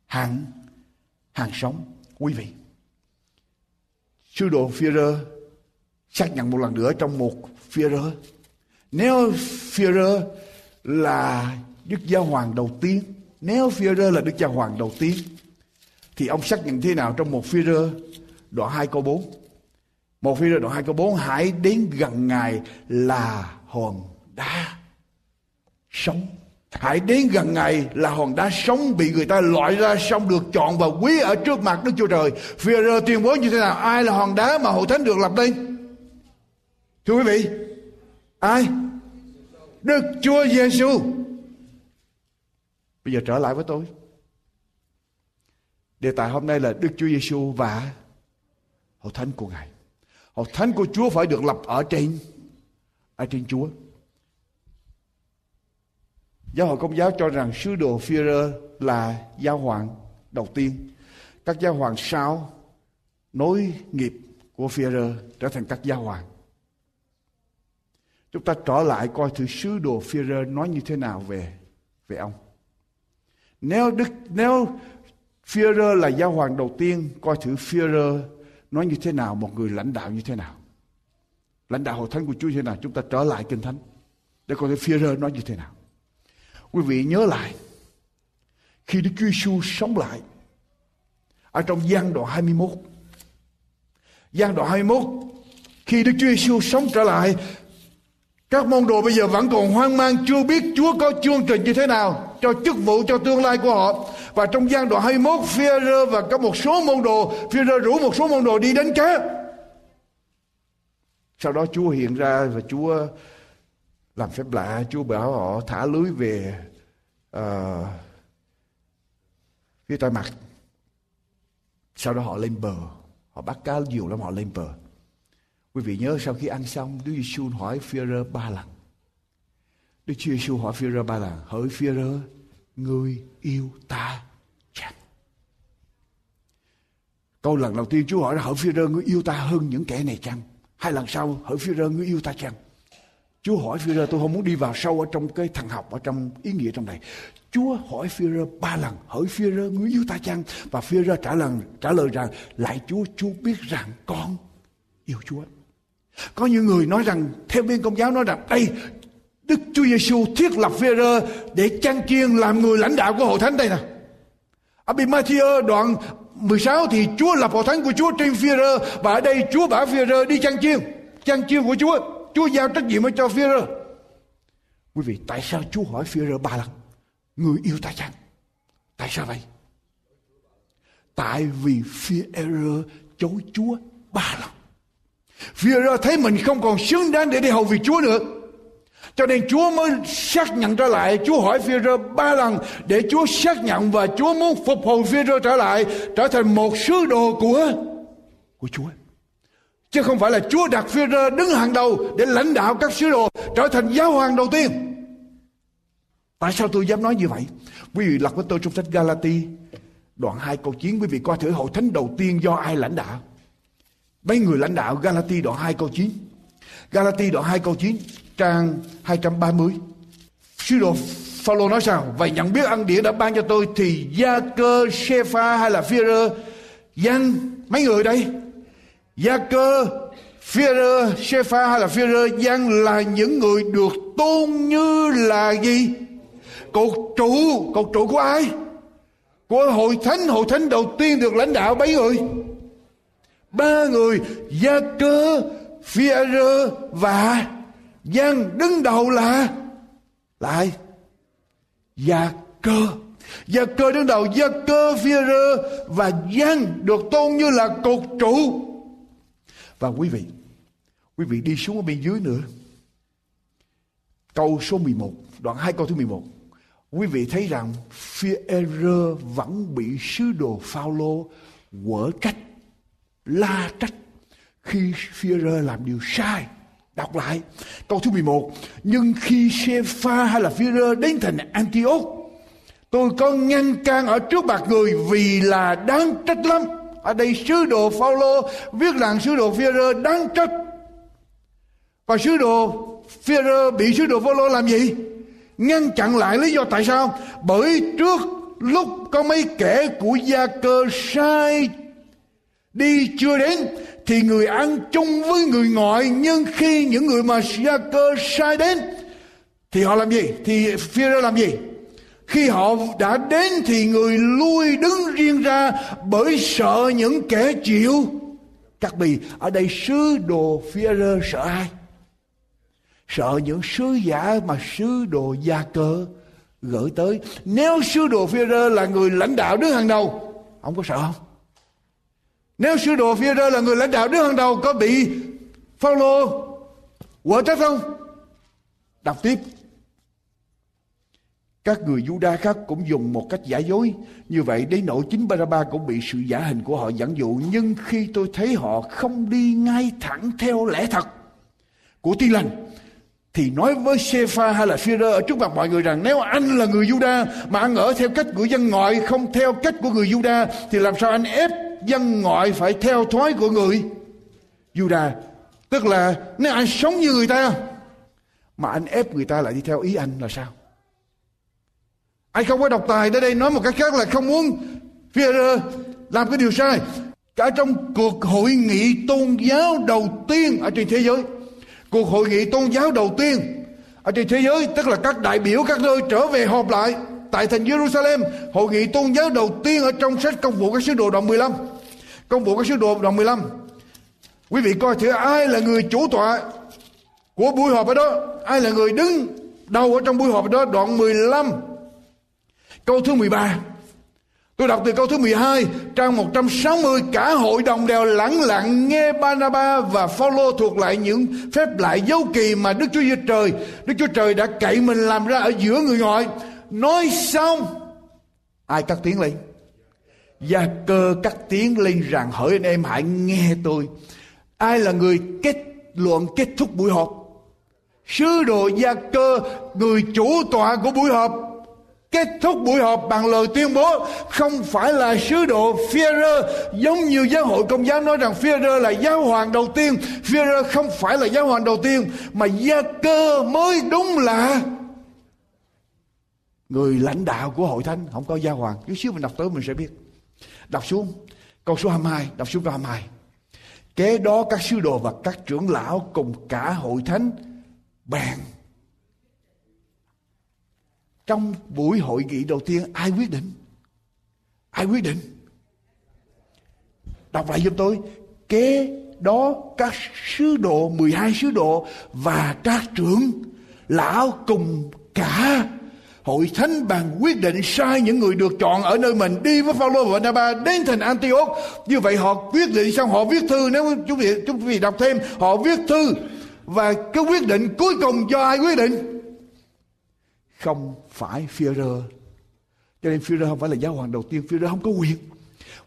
Hàng hàng sống. Quý vị Sư đồ Führer xác nhận một lần nữa trong một Führer. Nếu Führer là Đức Giáo Hoàng đầu tiên, nếu Führer là Đức Giáo Hoàng đầu tiên, thì ông xác nhận thế nào trong một Führer đoạn 2 câu 4? Một Führer đoạn 2 câu 4, hãy đến gần Ngài là hòn đá sống Hãy đến gần ngày là hòn đá sống bị người ta loại ra xong được chọn và quý ở trước mặt Đức Chúa Trời. Führer tuyên bố như thế nào? Ai là hòn đá mà hội thánh được lập lên? Thưa quý vị, ai? Đức Chúa Giêsu. Bây giờ trở lại với tôi. Đề tài hôm nay là Đức Chúa Giêsu và hội thánh của Ngài. Hội thánh của Chúa phải được lập ở trên ở trên Chúa. Giáo hội công giáo cho rằng sứ đồ Führer là giáo hoàng đầu tiên. Các giáo hoàng sau nối nghiệp của Führer trở thành các giáo hoàng. Chúng ta trở lại coi thử sứ đồ Führer nói như thế nào về về ông. Nếu Đức nếu Führer là giáo hoàng đầu tiên, coi thử Führer nói như thế nào, một người lãnh đạo như thế nào. Lãnh đạo hội thánh của Chúa như thế nào, chúng ta trở lại kinh thánh để coi thử Führer nói như thế nào. Quý vị nhớ lại, khi Đức Chúa Giêsu sống lại, ở trong gian đoạn 21. Gian đoạn 21 khi Đức Chúa Giêsu sống trở lại, Các môn đồ bây giờ vẫn còn hoang mang, chưa biết Chúa có chương trình như thế nào cho chức vụ, cho tương lai của họ. Và trong gian đoạn 21 Phi-rơ và có một số môn đồ Phi-rơ rủ một số môn đồ đi đánh cá. Sau đó Chúa hiện ra và Chúa làm phép lạ Chúa bảo họ thả lưới về uh, phía tay mặt. Sau đó họ lên bờ. Họ bắt cá nhiều lắm họ lên bờ. Quý vị nhớ sau khi ăn xong Đức Giêsu hỏi Phi-rơ ba lần. Đức Chúa Giêsu hỏi Phi-rơ ba lần hỡi Phi-rơ yêu ta chăng? Câu lần đầu tiên Chúa hỏi là hỡi Phi-rơ yêu ta hơn những kẻ này chăng? Hai lần sau hỡi Phi-rơ yêu ta chăng? Chúa hỏi Phi-rơ tôi không muốn đi vào sâu ở trong cái thần học ở trong ý nghĩa trong này. Chúa hỏi Phi-rơ ba lần hỏi Phi-rơ ngươi yêu ta chăng và Phi-rơ trả lời trả lời rằng lại Chúa Chúa biết rằng con yêu Chúa. Có những người nói rằng theo viên công giáo nói rằng đây Đức Chúa Giêsu thiết lập Phi-rơ để chăn chiên làm người lãnh đạo của hội thánh đây nè. Ở bên Matthew đoạn 16 thì Chúa lập hội thánh của Chúa trên Phi-rơ và ở đây Chúa bảo Phi-rơ đi chăn chiên, chăn chiên của Chúa Chúa giao trách nhiệm cho phi rơ quý vị, tại sao Chúa hỏi phi rơ ba lần? Người yêu ta chăng? Tại sao vậy? Tại vì phi rơ chối Chúa ba lần. Phi rơ thấy mình không còn xứng đáng để đi hầu việc Chúa nữa. Cho nên Chúa mới xác nhận trở lại. Chúa hỏi phi rơ ba lần Để Chúa xác nhận và Chúa muốn phục hồi phi rơ trở lại, Trở thành một sứ đồ của của Chúa. Chứ không phải là Chúa đặt phi rơ đứng hàng đầu để lãnh đạo các sứ đồ trở thành giáo hoàng đầu tiên. Tại sao tôi dám nói như vậy? Quý vị lật với tôi trong sách Galati đoạn 2 câu 9 quý vị coi thử hội thánh đầu tiên do ai lãnh đạo. Mấy người lãnh đạo Galati đoạn 2 câu 9. Galati đoạn 2 câu 9 trang 230. Sứ đồ Phaolô nói sao? Vậy nhận biết ăn điển đã ban cho tôi thì Gia Cơ, Sepha hay là Phi-rơ, Giăng, mấy người đây Gia cơ, Führer, Shefa hay là Führer Giang là những người được tôn như là gì? Cột trụ, cột trụ của ai? Của hội thánh, hội thánh đầu tiên được lãnh đạo mấy người? Ba người, Gia cơ, Führer và Giang đứng đầu là là ai? Gia cơ. Gia cơ đứng đầu, Gia cơ, Führer và Giang được tôn như là cột trụ và quý vị, quý vị đi xuống ở bên dưới nữa. Câu số 11, đoạn 2 câu thứ 11. Quý vị thấy rằng phía Ero vẫn bị sứ đồ Phaolô quở trách, la trách khi phía Ero làm điều sai. Đọc lại câu thứ 11. Nhưng khi Sepha hay là phía Ero đến thành Antioch, tôi có ngăn can ở trước mặt người vì là đáng trách lắm ở đây sứ đồ Phaolô viết rằng sứ đồ Phi-rơ đáng trách. Và sứ đồ Phi-rơ bị sứ đồ Phaolô làm gì? Ngăn chặn lại lý do tại sao? Bởi trước lúc có mấy kẻ của gia cơ sai đi chưa đến, thì người ăn chung với người ngoại, nhưng khi những người mà gia cơ sai đến, thì họ làm gì? Thì Phi-rơ làm gì? Khi họ đã đến thì người lui đứng riêng ra bởi sợ những kẻ chịu. Các bì ở đây sứ đồ phía rơ sợ ai? Sợ những sứ giả mà sứ đồ gia cơ gửi tới. Nếu sứ đồ phía rơ là người lãnh đạo đứng hàng đầu, ông có sợ không? Nếu sứ đồ phía rơ là người lãnh đạo đứng hàng đầu, có bị Phaolô quở trách không? Đọc tiếp các người Juda khác cũng dùng một cách giả dối. Như vậy, đến nỗi chính Baraba cũng bị sự giả hình của họ dẫn dụ. Nhưng khi tôi thấy họ không đi ngay thẳng theo lẽ thật của tiên lành. Thì nói với Sepha hay là Führer ở trước mặt mọi người rằng, nếu anh là người Juda mà anh ở theo cách của dân ngoại, không theo cách của người Juda, thì làm sao anh ép dân ngoại phải theo thói của người Juda. Tức là, nếu anh sống như người ta, mà anh ép người ta lại đi theo ý anh là sao? Anh không có độc tài tới đây nói một cách khác là không muốn Führer làm cái điều sai. Cả trong cuộc hội nghị tôn giáo đầu tiên ở trên thế giới. Cuộc hội nghị tôn giáo đầu tiên ở trên thế giới, tức là các đại biểu các nơi trở về họp lại tại thành Jerusalem, hội nghị tôn giáo đầu tiên ở trong sách công vụ các sứ đồ đoạn 15 công vụ các sứ đồ đoạn 15 quý vị coi thử ai là người chủ tọa của buổi họp ở đó, ai là người đứng đầu ở trong buổi họp đó, đoạn 15 câu thứ 13 Tôi đọc từ câu thứ 12, trang 160, cả hội đồng đều lặng lặng nghe Barnabas và Phaolô thuộc lại những phép lại dấu kỳ mà Đức Chúa Trời, Đức Chúa Trời đã cậy mình làm ra ở giữa người ngoại. Nói xong, ai cắt tiếng lên? Gia cơ cắt tiếng lên rằng hỡi anh em hãy nghe tôi. Ai là người kết luận kết thúc buổi họp? Sứ đồ gia cơ, người chủ tọa của buổi họp Kết thúc buổi họp bằng lời tuyên bố không phải là sứ đồ Führer giống như giáo hội công giáo nói rằng Führer là giáo hoàng đầu tiên. Führer không phải là giáo hoàng đầu tiên mà gia cơ mới đúng là người lãnh đạo của hội thánh không có giáo hoàng. Chút xíu mình đọc tới mình sẽ biết. Đọc xuống câu số 22, đọc xuống câu 22. Kế đó các sứ đồ và các trưởng lão cùng cả hội thánh bàn trong buổi hội nghị đầu tiên, ai quyết định? Ai quyết định? Đọc lại giùm tôi. Kế đó các sứ đồ 12 sứ đồ và các trưởng lão cùng cả hội thánh bàn quyết định sai những người được chọn ở nơi mình. Đi với Phaolô và Barnabas đến thành Antioch. Như vậy họ quyết định xong, họ viết thư. Nếu chúng vị chúng vị đọc thêm, họ viết thư. Và cái quyết định cuối cùng do ai quyết định? Không phải Führer. Cho nên Führer không phải là giáo hoàng đầu tiên, Führer không có quyền.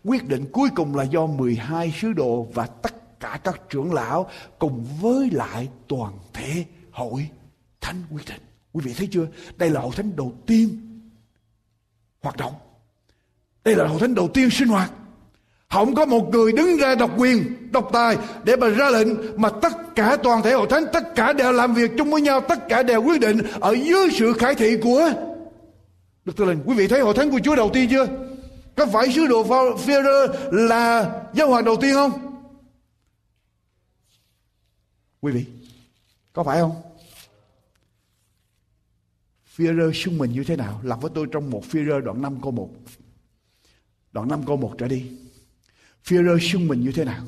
Quyết định cuối cùng là do 12 sứ đồ và tất cả các trưởng lão cùng với lại toàn thể hội thánh quyết định. Quý vị thấy chưa? Đây là hội thánh đầu tiên hoạt động. Đây là hội thánh đầu tiên sinh hoạt. Không có một người đứng ra độc quyền, độc tài để mà ra lệnh mà tất cả toàn thể hội thánh, tất cả đều làm việc chung với nhau, tất cả đều quyết định ở dưới sự khải thị của Đức Tư lệnh Quý vị thấy hội thánh của Chúa đầu tiên chưa? Có phải sứ đồ Führer là giáo hoàng đầu tiên không? Quý vị, có phải không? Führer xung mình như thế nào? lặp với tôi trong một Führer đoạn 5 câu 1. Đoạn 5 câu 1 trở đi. Führer xưng mình như thế nào?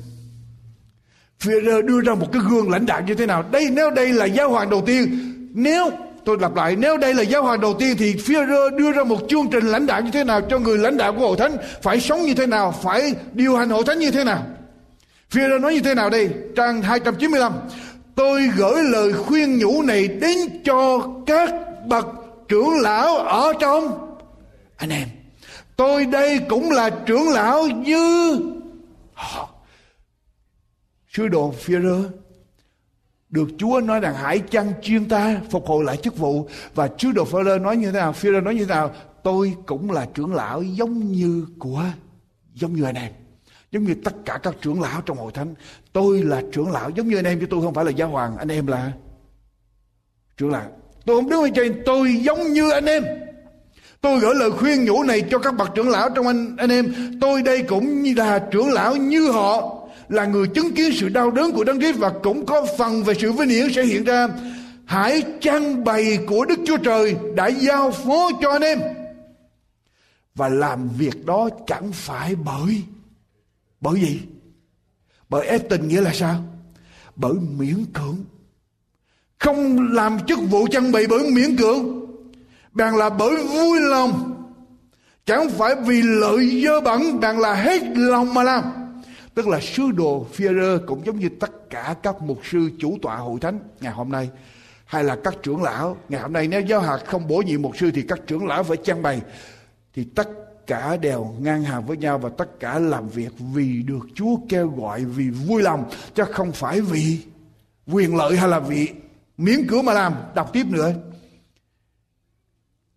Führer đưa ra một cái gương lãnh đạo như thế nào? Đây, nếu đây là giáo hoàng đầu tiên, nếu, tôi lặp lại, nếu đây là giáo hoàng đầu tiên thì Führer đưa ra một chương trình lãnh đạo như thế nào cho người lãnh đạo của hội thánh? Phải sống như thế nào? Phải điều hành hội thánh như thế nào? Führer nói như thế nào đây? Trang 295 tôi gửi lời khuyên nhủ này đến cho các bậc trưởng lão ở trong. Anh em, tôi đây cũng là trưởng lão như họ sứ đồ rơ được Chúa nói rằng hãy chăng chuyên ta, phục hồi lại chức vụ. Và sứ đồ Führer nói như thế nào? Führer nói như thế nào? Tôi cũng là trưởng lão giống như của, giống như anh em. Giống như tất cả các trưởng lão trong hội thánh. Tôi là trưởng lão giống như anh em chứ tôi không phải là giáo hoàng. Anh em là trưởng lão. Tôi không đứng ở trên, tôi giống như anh em. Tôi gửi lời khuyên nhủ này cho các bậc trưởng lão trong anh, anh em. Tôi đây cũng như là trưởng lão như họ. Là người chứng kiến sự đau đớn của Đấng Christ và cũng có phần về sự vinh hiển sẽ hiện ra. Hãy trang bày của Đức Chúa Trời đã giao phó cho anh em. Và làm việc đó chẳng phải bởi bởi gì? Bởi ép tình nghĩa là sao? Bởi miễn cưỡng. Không làm chức vụ trang bày bởi miễn cưỡng bạn là bởi vui lòng. Chẳng phải vì lợi dơ bẩn bạn là hết lòng mà làm. Tức là sứ đồ Führer cũng giống như tất cả các mục sư chủ tọa hội thánh ngày hôm nay, hay là các trưởng lão. Ngày hôm nay nếu giáo hạt không bổ nhiệm mục sư thì các trưởng lão phải trang bày. Thì tất cả đều ngang hàng với nhau và tất cả làm việc vì được Chúa kêu gọi vì vui lòng, chứ không phải vì quyền lợi hay là vì miễn cưỡng mà làm. Đọc tiếp nữa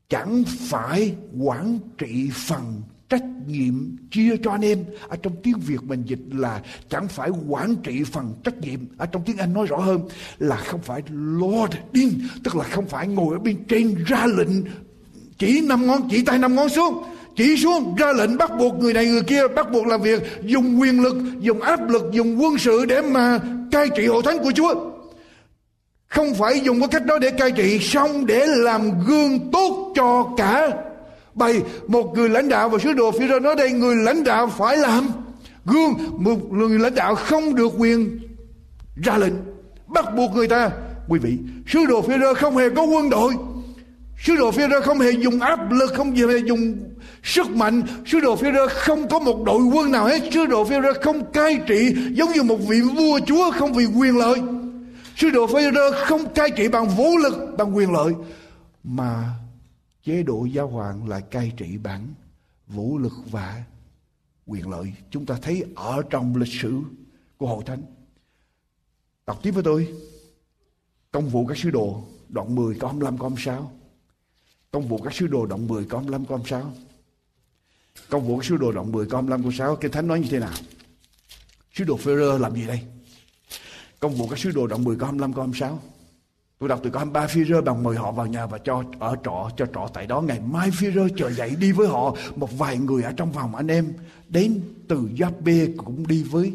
chẳng phải quản trị phần trách nhiệm chia cho anh em. Ở trong tiếng việt mình dịch là chẳng phải quản trị phần trách nhiệm. Ở trong tiếng anh nói rõ hơn là không phải lord in tức là không phải ngồi ở bên trên ra lệnh, chỉ năm ngón, chỉ tay năm ngón xuống, chỉ xuống, ra lệnh bắt buộc người này người kia, bắt buộc làm việc, dùng quyền lực, dùng áp lực, dùng quân sự để mà cai trị hội thánh của chúa không phải dùng cái cách đó để cai trị, xong để làm gương tốt cho cả bày một người lãnh đạo và sứ đồ phía nói đây, người lãnh đạo phải làm gương. Một người lãnh đạo không được quyền ra lệnh, bắt buộc người ta. Quý vị, sứ đồ Phêrô không hề có quân đội. Sứ đồ Phêrô không hề dùng áp lực, không hề dùng sức mạnh. Sứ đồ Phêrô không có một đội quân nào hết. Sứ đồ Phêrô không cai trị giống như một vị vua chúa không vì quyền lợi sứ đồ Phêrô không cai trị bằng vũ lực, bằng quyền lợi, mà chế độ giáo hoàng lại cai trị bằng vũ lực và quyền lợi. Chúng ta thấy ở trong lịch sử của hội thánh, đọc tiếp với tôi. Công vụ các sứ đồ đoạn 10 câu 25 câu 26 công vụ các sứ đồ đoạn 10 câu 25 câu 26 công vụ các sứ đồ đoạn 10 câu 25 câu 6 kinh thánh nói như thế nào? Sứ đồ Phêrô làm gì đây? Công vụ các sứ đồ đoạn 10 câu 25 câu 26 Tôi đọc từ câu 23 phi rơ bằng mời họ vào nhà và cho ở trọ, cho trọ tại đó ngày mai phi rơ chờ dậy đi với họ một vài người ở trong phòng anh em đến từ Giáp Bê cũng đi với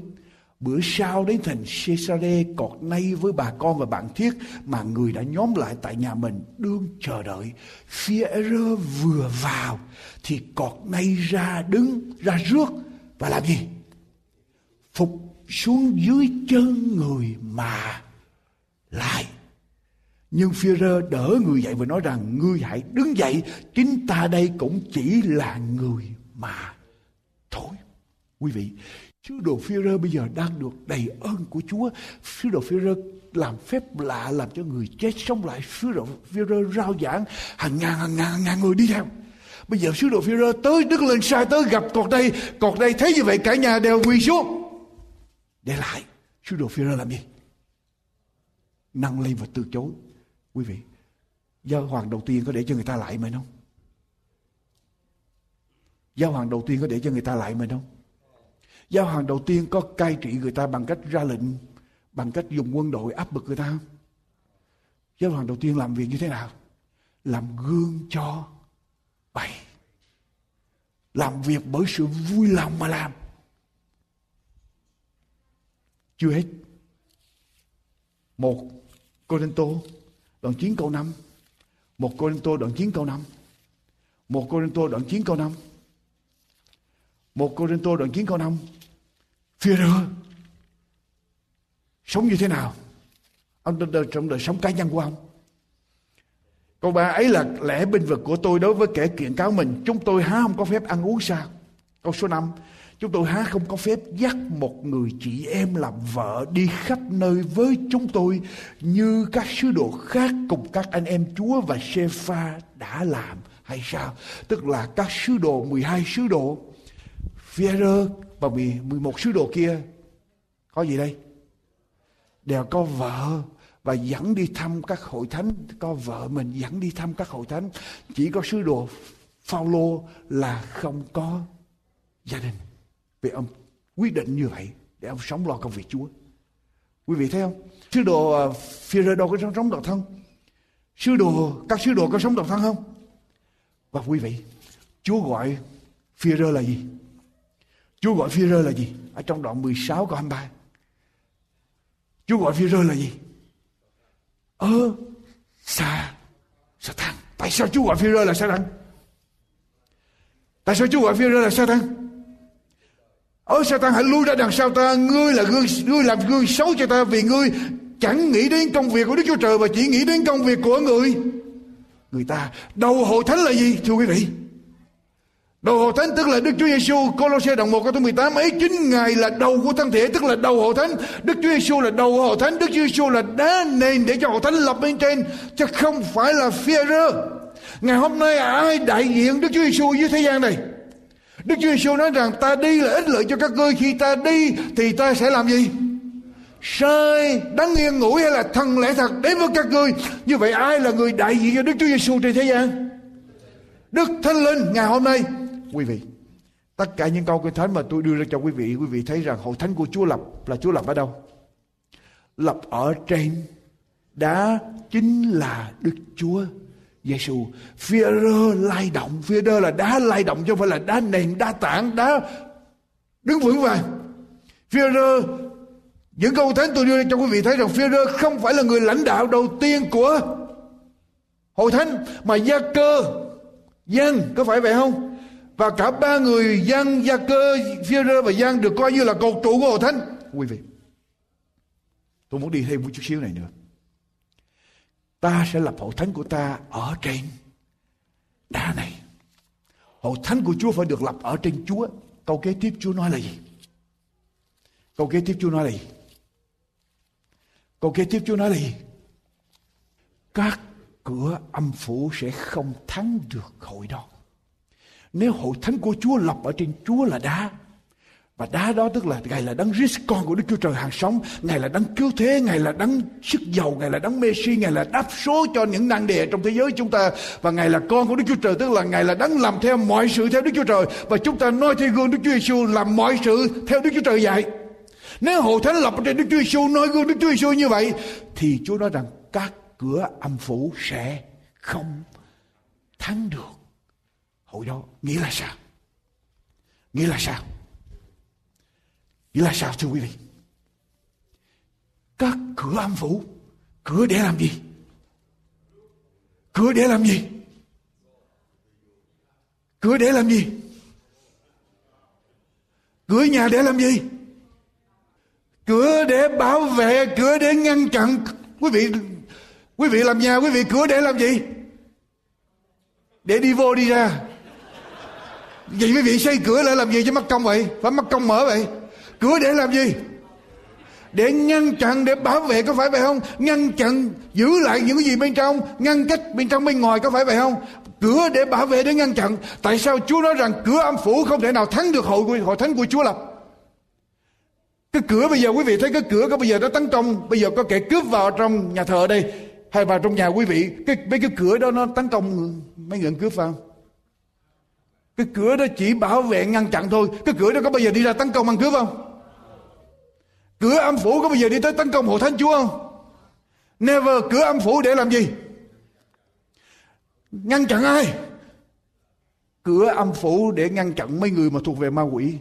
Bữa sau đến thành Caesarea cọt nay với bà con và bạn thiết mà người đã nhóm lại tại nhà mình đương chờ đợi. phi-rơ vừa vào thì cọt nay ra đứng, ra rước và làm gì? Phục xuống dưới chân người mà lại. Nhưng Phi-rơ đỡ người dậy và nói rằng ngươi hãy đứng dậy, chính ta đây cũng chỉ là người mà thôi. Quý vị, Sứ đồ Phi-rơ bây giờ đang được đầy ơn của Chúa. Sứ đồ Phi-rơ làm phép lạ làm cho người chết sống lại. Sứ đồ Phi-rơ rao giảng hàng ngàn hàng ngàn hàng ngàn người đi theo. Bây giờ sứ đồ Phi-rơ tới đứng lên sai tới gặp cột đây, cột đây thấy như vậy cả nhà đều quỳ xuống. Để lại, sứ đồ Phi-rơ làm gì? Nâng lên và từ chối. Quý vị, giao hoàng đầu tiên có để cho người ta lại mình không? Giao hoàng đầu tiên có để cho người ta lại mình không? Giáo hoàng đầu tiên có cai trị người ta bằng cách ra lệnh, bằng cách dùng quân đội áp bức người ta không? Giáo hoàng đầu tiên làm việc như thế nào? Làm gương cho bày. Làm việc bởi sự vui lòng mà làm. Chưa hết. Một Cô Đinh Tô đoạn 9 câu 5. Một Cô Đinh Tô đoạn 9 câu 5. Một Cô Đinh Tô đoạn 9 câu 5. Một Cô Đinh Tô đoạn 9 câu 5 Phía Führer sống như thế nào ông trong đời sống cá nhân của ông câu ba ấy là lẽ binh vực của tôi đối với kẻ kiện cáo mình chúng tôi há không có phép ăn uống sao câu số 5 chúng tôi há không có phép dắt một người chị em làm vợ đi khắp nơi với chúng tôi như các sứ đồ khác cùng các anh em Chúa và Sepha đã làm hay sao? Tức là các sứ đồ 12 sứ đồ Führer và 11 sứ đồ kia có gì đây? Đều có vợ và dẫn đi thăm các hội thánh, có vợ mình dẫn đi thăm các hội thánh. Chỉ có sứ đồ Phaolô là không có gia đình. Vì ông quyết định như vậy để ông sống lo công việc Chúa. Quý vị thấy không? Sứ đồ phi rơ đâu có sống, sống độc thân. Sứ đồ, các sứ đồ có sống độc thân không? Và quý vị, Chúa gọi Führer là gì? Chúa gọi phi rơ là gì? Ở trong đoạn 16 câu 23. Chúa gọi phi rơ là gì? Ơ, xa, sa thăng. Tại sao Chúa gọi phi rơ là sa thăng? Tại sao Chúa gọi phi rơ là sa thăng? Ở Satan hãy lui ra đằng sau ta Ngươi là gương Ngươi làm gương xấu cho ta Vì ngươi chẳng nghĩ đến công việc của Đức Chúa Trời Mà chỉ nghĩ đến công việc của người Người ta Đầu hội thánh là gì thưa quý vị Đầu hội thánh tức là Đức Chúa Giêsu, Colosse đoạn 1 câu 18 ấy chính Ngài là đầu của thân thể tức là đầu hội thánh. Đức Chúa Giêsu là đầu hội thánh, Đức Chúa Giêsu là đá nền để cho hội thánh lập bên trên chứ không phải là phi rơ. Ngày hôm nay ai đại diện Đức Chúa Giêsu dưới thế gian này? Đức Chúa Giêsu nói rằng ta đi là ích lợi cho các ngươi khi ta đi thì ta sẽ làm gì? sai đấng yên ngủ hay là thần lẽ thật đến với các ngươi như vậy ai là người đại diện cho Đức Chúa Giêsu trên thế gian Đức Thánh Linh ngày hôm nay quý vị. Tất cả những câu kinh thánh mà tôi đưa ra cho quý vị, quý vị thấy rằng hội thánh của Chúa lập là Chúa lập ở đâu? Lập ở trên đá chính là Đức Chúa Giêsu. phía rơ lay động, phía đơ là đá lay động chứ không phải là đá nền, đá tảng, đá đứng vững vàng. phía rơ những câu thánh tôi đưa cho quý vị thấy rằng phía rơ không phải là người lãnh đạo đầu tiên của hội thánh mà gia cơ dân có phải vậy không và cả ba người Giăng, Gia Cơ, phía rơ và Giăng được coi như là cột trụ của hội thánh. Quý vị, tôi muốn đi thêm một chút xíu này nữa ta sẽ lập hội thánh của ta ở trên đá này. Hội thánh của Chúa phải được lập ở trên Chúa. Câu kế tiếp Chúa nói là gì? Câu kế tiếp Chúa nói là gì? Câu kế tiếp Chúa nói là gì? Các cửa âm phủ sẽ không thắng được hội đó. Nếu hội thánh của Chúa lập ở trên Chúa là đá, và đá đó tức là Ngài là đấng rít con của Đức Chúa Trời hàng sống. Ngài là đấng cứu thế, Ngài là đấng sức giàu, Ngài là đấng Messi, Ngài là đáp số cho những năng đề trong thế giới chúng ta. Và Ngài là con của Đức Chúa Trời, tức là Ngài là đấng làm theo mọi sự theo Đức Chúa Trời. Và chúng ta nói theo gương Đức Chúa Giêsu làm mọi sự theo Đức Chúa Trời dạy. Nếu hội thánh lập trên Đức Chúa Giêsu nói gương Đức Chúa Giêsu như vậy, thì Chúa nói rằng các cửa âm phủ sẽ không thắng được hội đó. Nghĩa là sao? Nghĩa là sao? Nghĩa là sao thưa quý vị? Các cửa âm phủ, cửa để làm gì? Cửa để làm gì? Cửa để làm gì? Cửa nhà để làm gì? Cửa để bảo vệ, cửa để ngăn chặn. Quý vị quý vị làm nhà, quý vị cửa để làm gì? Để đi vô đi ra. Vậy quý vị xây cửa lại làm gì cho mất công vậy? Phải mất công mở vậy? Cửa để làm gì? Để ngăn chặn, để bảo vệ có phải vậy không? Ngăn chặn, giữ lại những cái gì bên trong, ngăn cách bên trong bên ngoài có phải vậy không? Cửa để bảo vệ, để ngăn chặn. Tại sao Chúa nói rằng cửa âm phủ không thể nào thắng được hội, hội thánh của Chúa lập? Cái cửa bây giờ quý vị thấy cái cửa có bây giờ nó tấn công, bây giờ có kẻ cướp vào trong nhà thờ đây, hay vào trong nhà quý vị, cái mấy cái cửa đó nó tấn công mấy người cướp vào. Cái cửa đó chỉ bảo vệ ngăn chặn thôi. Cái cửa đó có bao giờ đi ra tấn công ăn cướp không? Cửa âm phủ có bao giờ đi tới tấn công hội thánh Chúa không? Never. Cửa âm phủ để làm gì? Ngăn chặn ai? Cửa âm phủ để ngăn chặn mấy người mà thuộc về ma quỷ.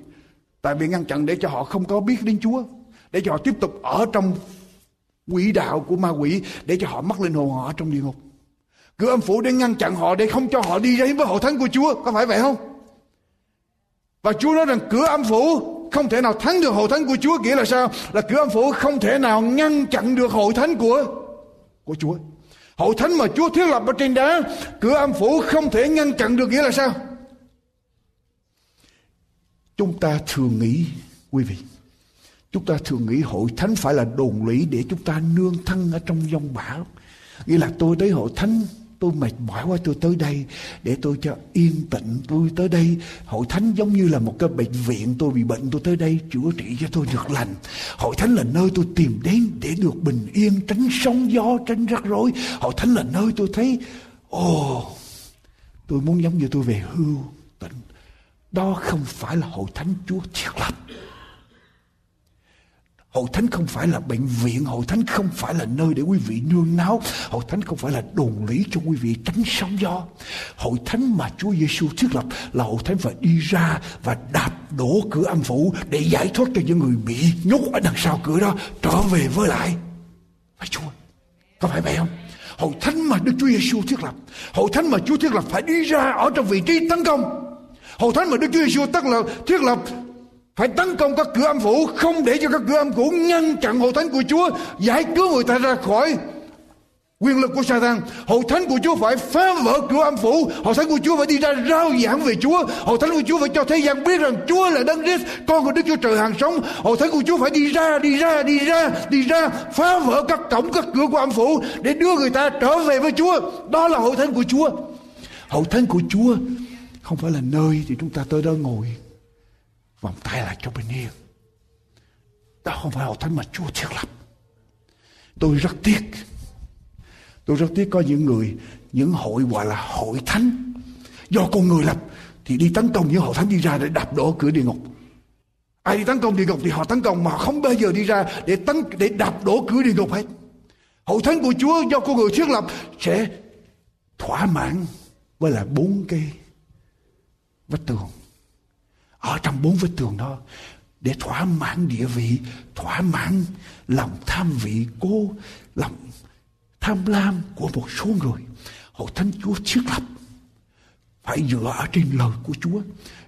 Tại vì ngăn chặn để cho họ không có biết đến Chúa. Để cho họ tiếp tục ở trong quỷ đạo của ma quỷ. Để cho họ mất linh hồn họ ở trong địa ngục. Cửa âm phủ để ngăn chặn họ, để không cho họ đi đến với hội thánh của Chúa. Có phải vậy không? Và Chúa nói rằng cửa âm phủ không thể nào thắng được hội thánh của Chúa nghĩa là sao? Là cửa âm phủ không thể nào ngăn chặn được hội thánh của của Chúa. Hội thánh mà Chúa thiết lập ở trên đá, cửa âm phủ không thể ngăn chặn được nghĩa là sao? Chúng ta thường nghĩ, quý vị, chúng ta thường nghĩ hội thánh phải là đồn lũy để chúng ta nương thân ở trong dòng bão. Nghĩa là tôi tới hội thánh tôi mệt mỏi quá tôi tới đây để tôi cho yên tĩnh tôi tới đây. Hội thánh giống như là một cái bệnh viện tôi bị bệnh tôi tới đây chữa trị cho tôi được lành. Hội thánh là nơi tôi tìm đến để được bình yên tránh sóng gió tránh rắc rối. Hội thánh là nơi tôi thấy ồ oh, tôi muốn giống như tôi về hưu tịnh. Đó không phải là hội thánh chúa thiết lập. Hội thánh không phải là bệnh viện, hội thánh không phải là nơi để quý vị nương náu, hội thánh không phải là đồn lý cho quý vị tránh sóng gió. Hội thánh mà Chúa Giêsu thiết lập là hội thánh phải đi ra và đạp đổ cửa âm phủ để giải thoát cho những người bị nhốt ở đằng sau cửa đó trở về với lại Phải Chúa. Có phải vậy không? Hội thánh mà Đức Chúa Giêsu thiết lập, hội thánh mà Chúa thiết lập phải đi ra ở trong vị trí tấn công. Hội thánh mà Đức Chúa Giêsu tất là thiết lập phải tấn công các cửa âm phủ, không để cho các cửa âm phủ ngăn chặn hội thánh của Chúa. Giải cứu người ta ra khỏi quyền lực của Satan. Hội thánh của Chúa phải phá vỡ cửa âm phủ. Hội thánh của Chúa phải đi ra rao giảng về Chúa. Hội thánh của Chúa phải cho thế gian biết rằng Chúa là đấng Christ, con của Đức Chúa Trời hàng sống. Hội thánh của Chúa phải đi ra đi ra đi ra đi ra, phá vỡ các cổng, các cửa của âm phủ để đưa người ta trở về với Chúa. Đó là hội thánh của Chúa. Hội thánh của Chúa không phải là nơi thì chúng ta tới đó ngồi vòng tay lại cho bình yên. Đó không phải hội thánh mà Chúa thiết lập. Tôi rất tiếc. Tôi rất tiếc có những người, những hội gọi là hội thánh. Do con người lập thì đi tấn công những hội thánh đi ra để đạp đổ cửa địa ngục. Ai đi tấn công địa ngục thì họ tấn công mà không bao giờ đi ra để tấn để đạp đổ cửa địa ngục hết. Hội thánh của Chúa do con người thiết lập sẽ thỏa mãn với là bốn cái vách tường ở trong bốn vết tường đó, để thỏa mãn địa vị, thỏa mãn lòng tham vị cô lòng tham lam của một số người hội thánh chúa thiết lập phải dựa ở trên lời của Chúa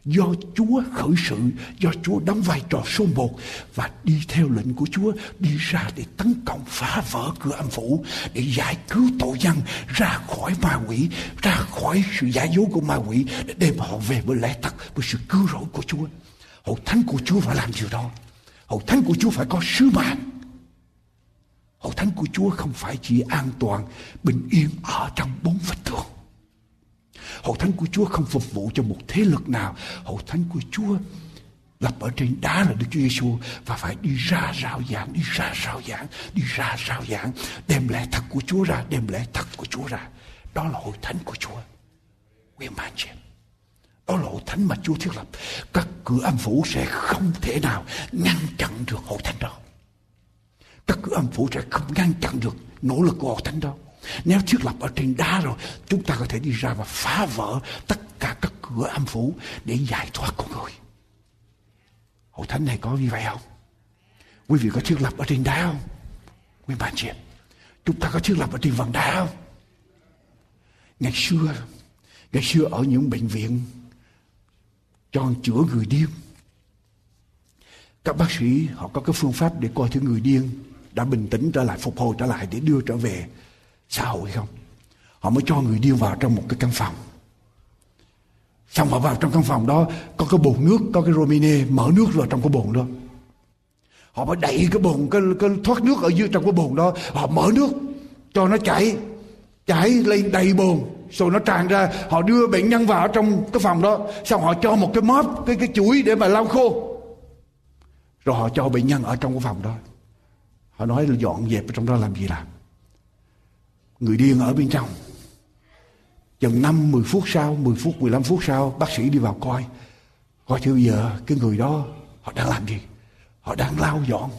do Chúa khởi sự, do Chúa đóng vai trò số một và đi theo lệnh của Chúa, đi ra để tấn công phá vỡ cửa âm phủ, để giải cứu tội nhân ra khỏi ma quỷ, ra khỏi sự giả dối của ma quỷ, để đem họ về với lẽ thật với sự cứu rỗi của Chúa. Hậu thánh của Chúa phải làm điều đó. Hậu thánh của Chúa phải có sứ mạng Hậu thánh của Chúa không phải chỉ an toàn, bình yên ở trong bốn vách tường. Hội thánh của Chúa không phục vụ cho một thế lực nào. Hội thánh của Chúa lập ở trên đá là Đức Chúa Giêsu và phải đi ra rao giảng, đi ra rao giảng, đi ra rao giảng, đem lẽ thật của Chúa ra, đem lẽ thật của Chúa ra. Đó là hội thánh của Chúa. Quý bạn chị đó là hội thánh mà Chúa thiết lập. Các cửa âm phủ sẽ không thể nào ngăn chặn được hội thánh đó. Các cửa âm phủ sẽ không ngăn chặn được nỗ lực của hội thánh đó. Nếu thiết lập ở trên đá rồi, chúng ta có thể đi ra và phá vỡ tất cả các cửa âm phủ để giải thoát con người. Hội thánh này có như vậy không? Quý vị có thiết lập ở trên đá không? Quý bạn chị chúng ta có thiết lập ở trên vầng đá không? Ngày xưa, ngày xưa ở những bệnh viện cho chữa người điên. Các bác sĩ họ có cái phương pháp để coi thử người điên đã bình tĩnh trở lại, phục hồi trở lại để đưa trở về xã hội không? Họ mới cho người điên vào trong một cái căn phòng. Xong họ vào trong căn phòng đó có cái bồn nước có cái romine mở nước vào trong cái bồn đó. Họ mới đẩy cái bồn cái, cái thoát nước ở dưới trong cái bồn đó. Họ mở nước cho nó chảy chảy lên đầy bồn. Rồi nó tràn ra họ đưa bệnh nhân vào trong cái phòng đó. Xong họ cho một cái móp cái cái chuỗi để mà lau khô. Rồi họ cho bệnh nhân ở trong cái phòng đó. Họ nói là dọn dẹp ở trong đó làm gì làm? Người điên ở bên trong. Chừng năm 10 phút sau 10 phút 15 phút sau, bác sĩ đi vào coi. Coi thử giờ, cái người đó, họ đang làm gì? Họ đang lau dọn.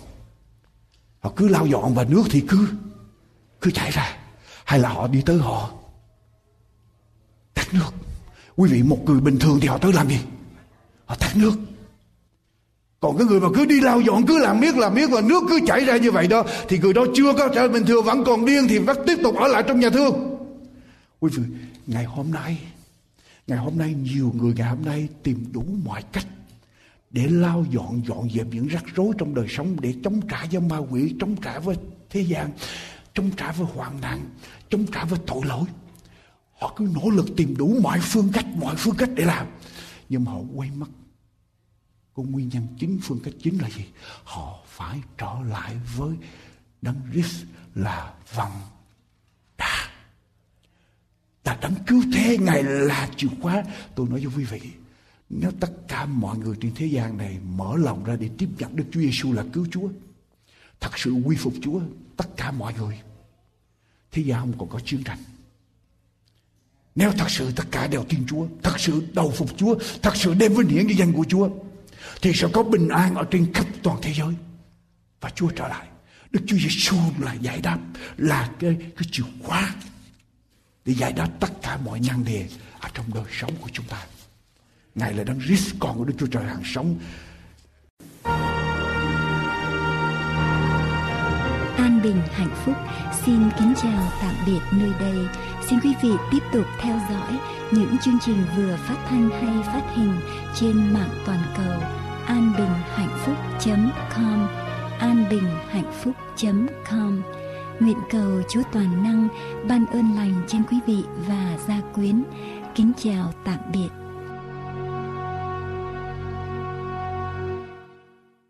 Họ cứ lau dọn và nước thì cứ cứ chảy ra. Hay là họ đi tới họ, tắt nước. Quý vị, một người bình thường thì họ tới làm gì? Họ tắt nước còn cái người mà cứ đi lau dọn, cứ làm miết làm miết và nước cứ chảy ra như vậy đó, thì người đó chưa có trở bình thường vẫn còn điên thì vẫn tiếp tục ở lại trong nhà thương. Quý vị, ngày hôm nay, ngày hôm nay nhiều người ngày hôm nay tìm đủ mọi cách để lau dọn dọn dẹp những rắc rối trong đời sống để chống trả với ma quỷ, chống trả với thế gian, chống trả với hoạn nạn, chống trả với tội lỗi. Họ cứ nỗ lực tìm đủ mọi phương cách, mọi phương cách để làm, nhưng mà họ quay mất có nguyên nhân chính, phương cách chính là gì? Họ phải trở lại với đấng Christ là vòng đà ta đấng cứu thế, ngài là chìa khóa. Tôi nói với quý vị, nếu tất cả mọi người trên thế gian này mở lòng ra để tiếp nhận Đức Chúa Giêsu là cứu Chúa, thật sự quy phục Chúa, tất cả mọi người, thế gian không còn có chiến tranh. Nếu thật sự tất cả đều tin Chúa, thật sự đầu phục Chúa, thật sự đem vinh hiển cho danh của Chúa thì sẽ có bình an ở trên khắp toàn thế giới. Và Chúa trở lại. Đức Chúa Giêsu là giải đáp, là cái cái chìa khóa để giải đáp tất cả mọi nhân đề ở trong đời sống của chúng ta. Ngài là đấng Christ, con của Đức Chúa Trời hàng sống. An bình, hạnh phúc. Xin kính chào tạm biệt nơi đây xin quý vị tiếp tục theo dõi những chương trình vừa phát thanh hay phát hình trên mạng toàn cầu anbinhhạnhphúc.com anbinhhạnhphúc.com Nguyện cầu Chúa Toàn Năng ban ơn lành trên quý vị và gia quyến. Kính chào tạm biệt.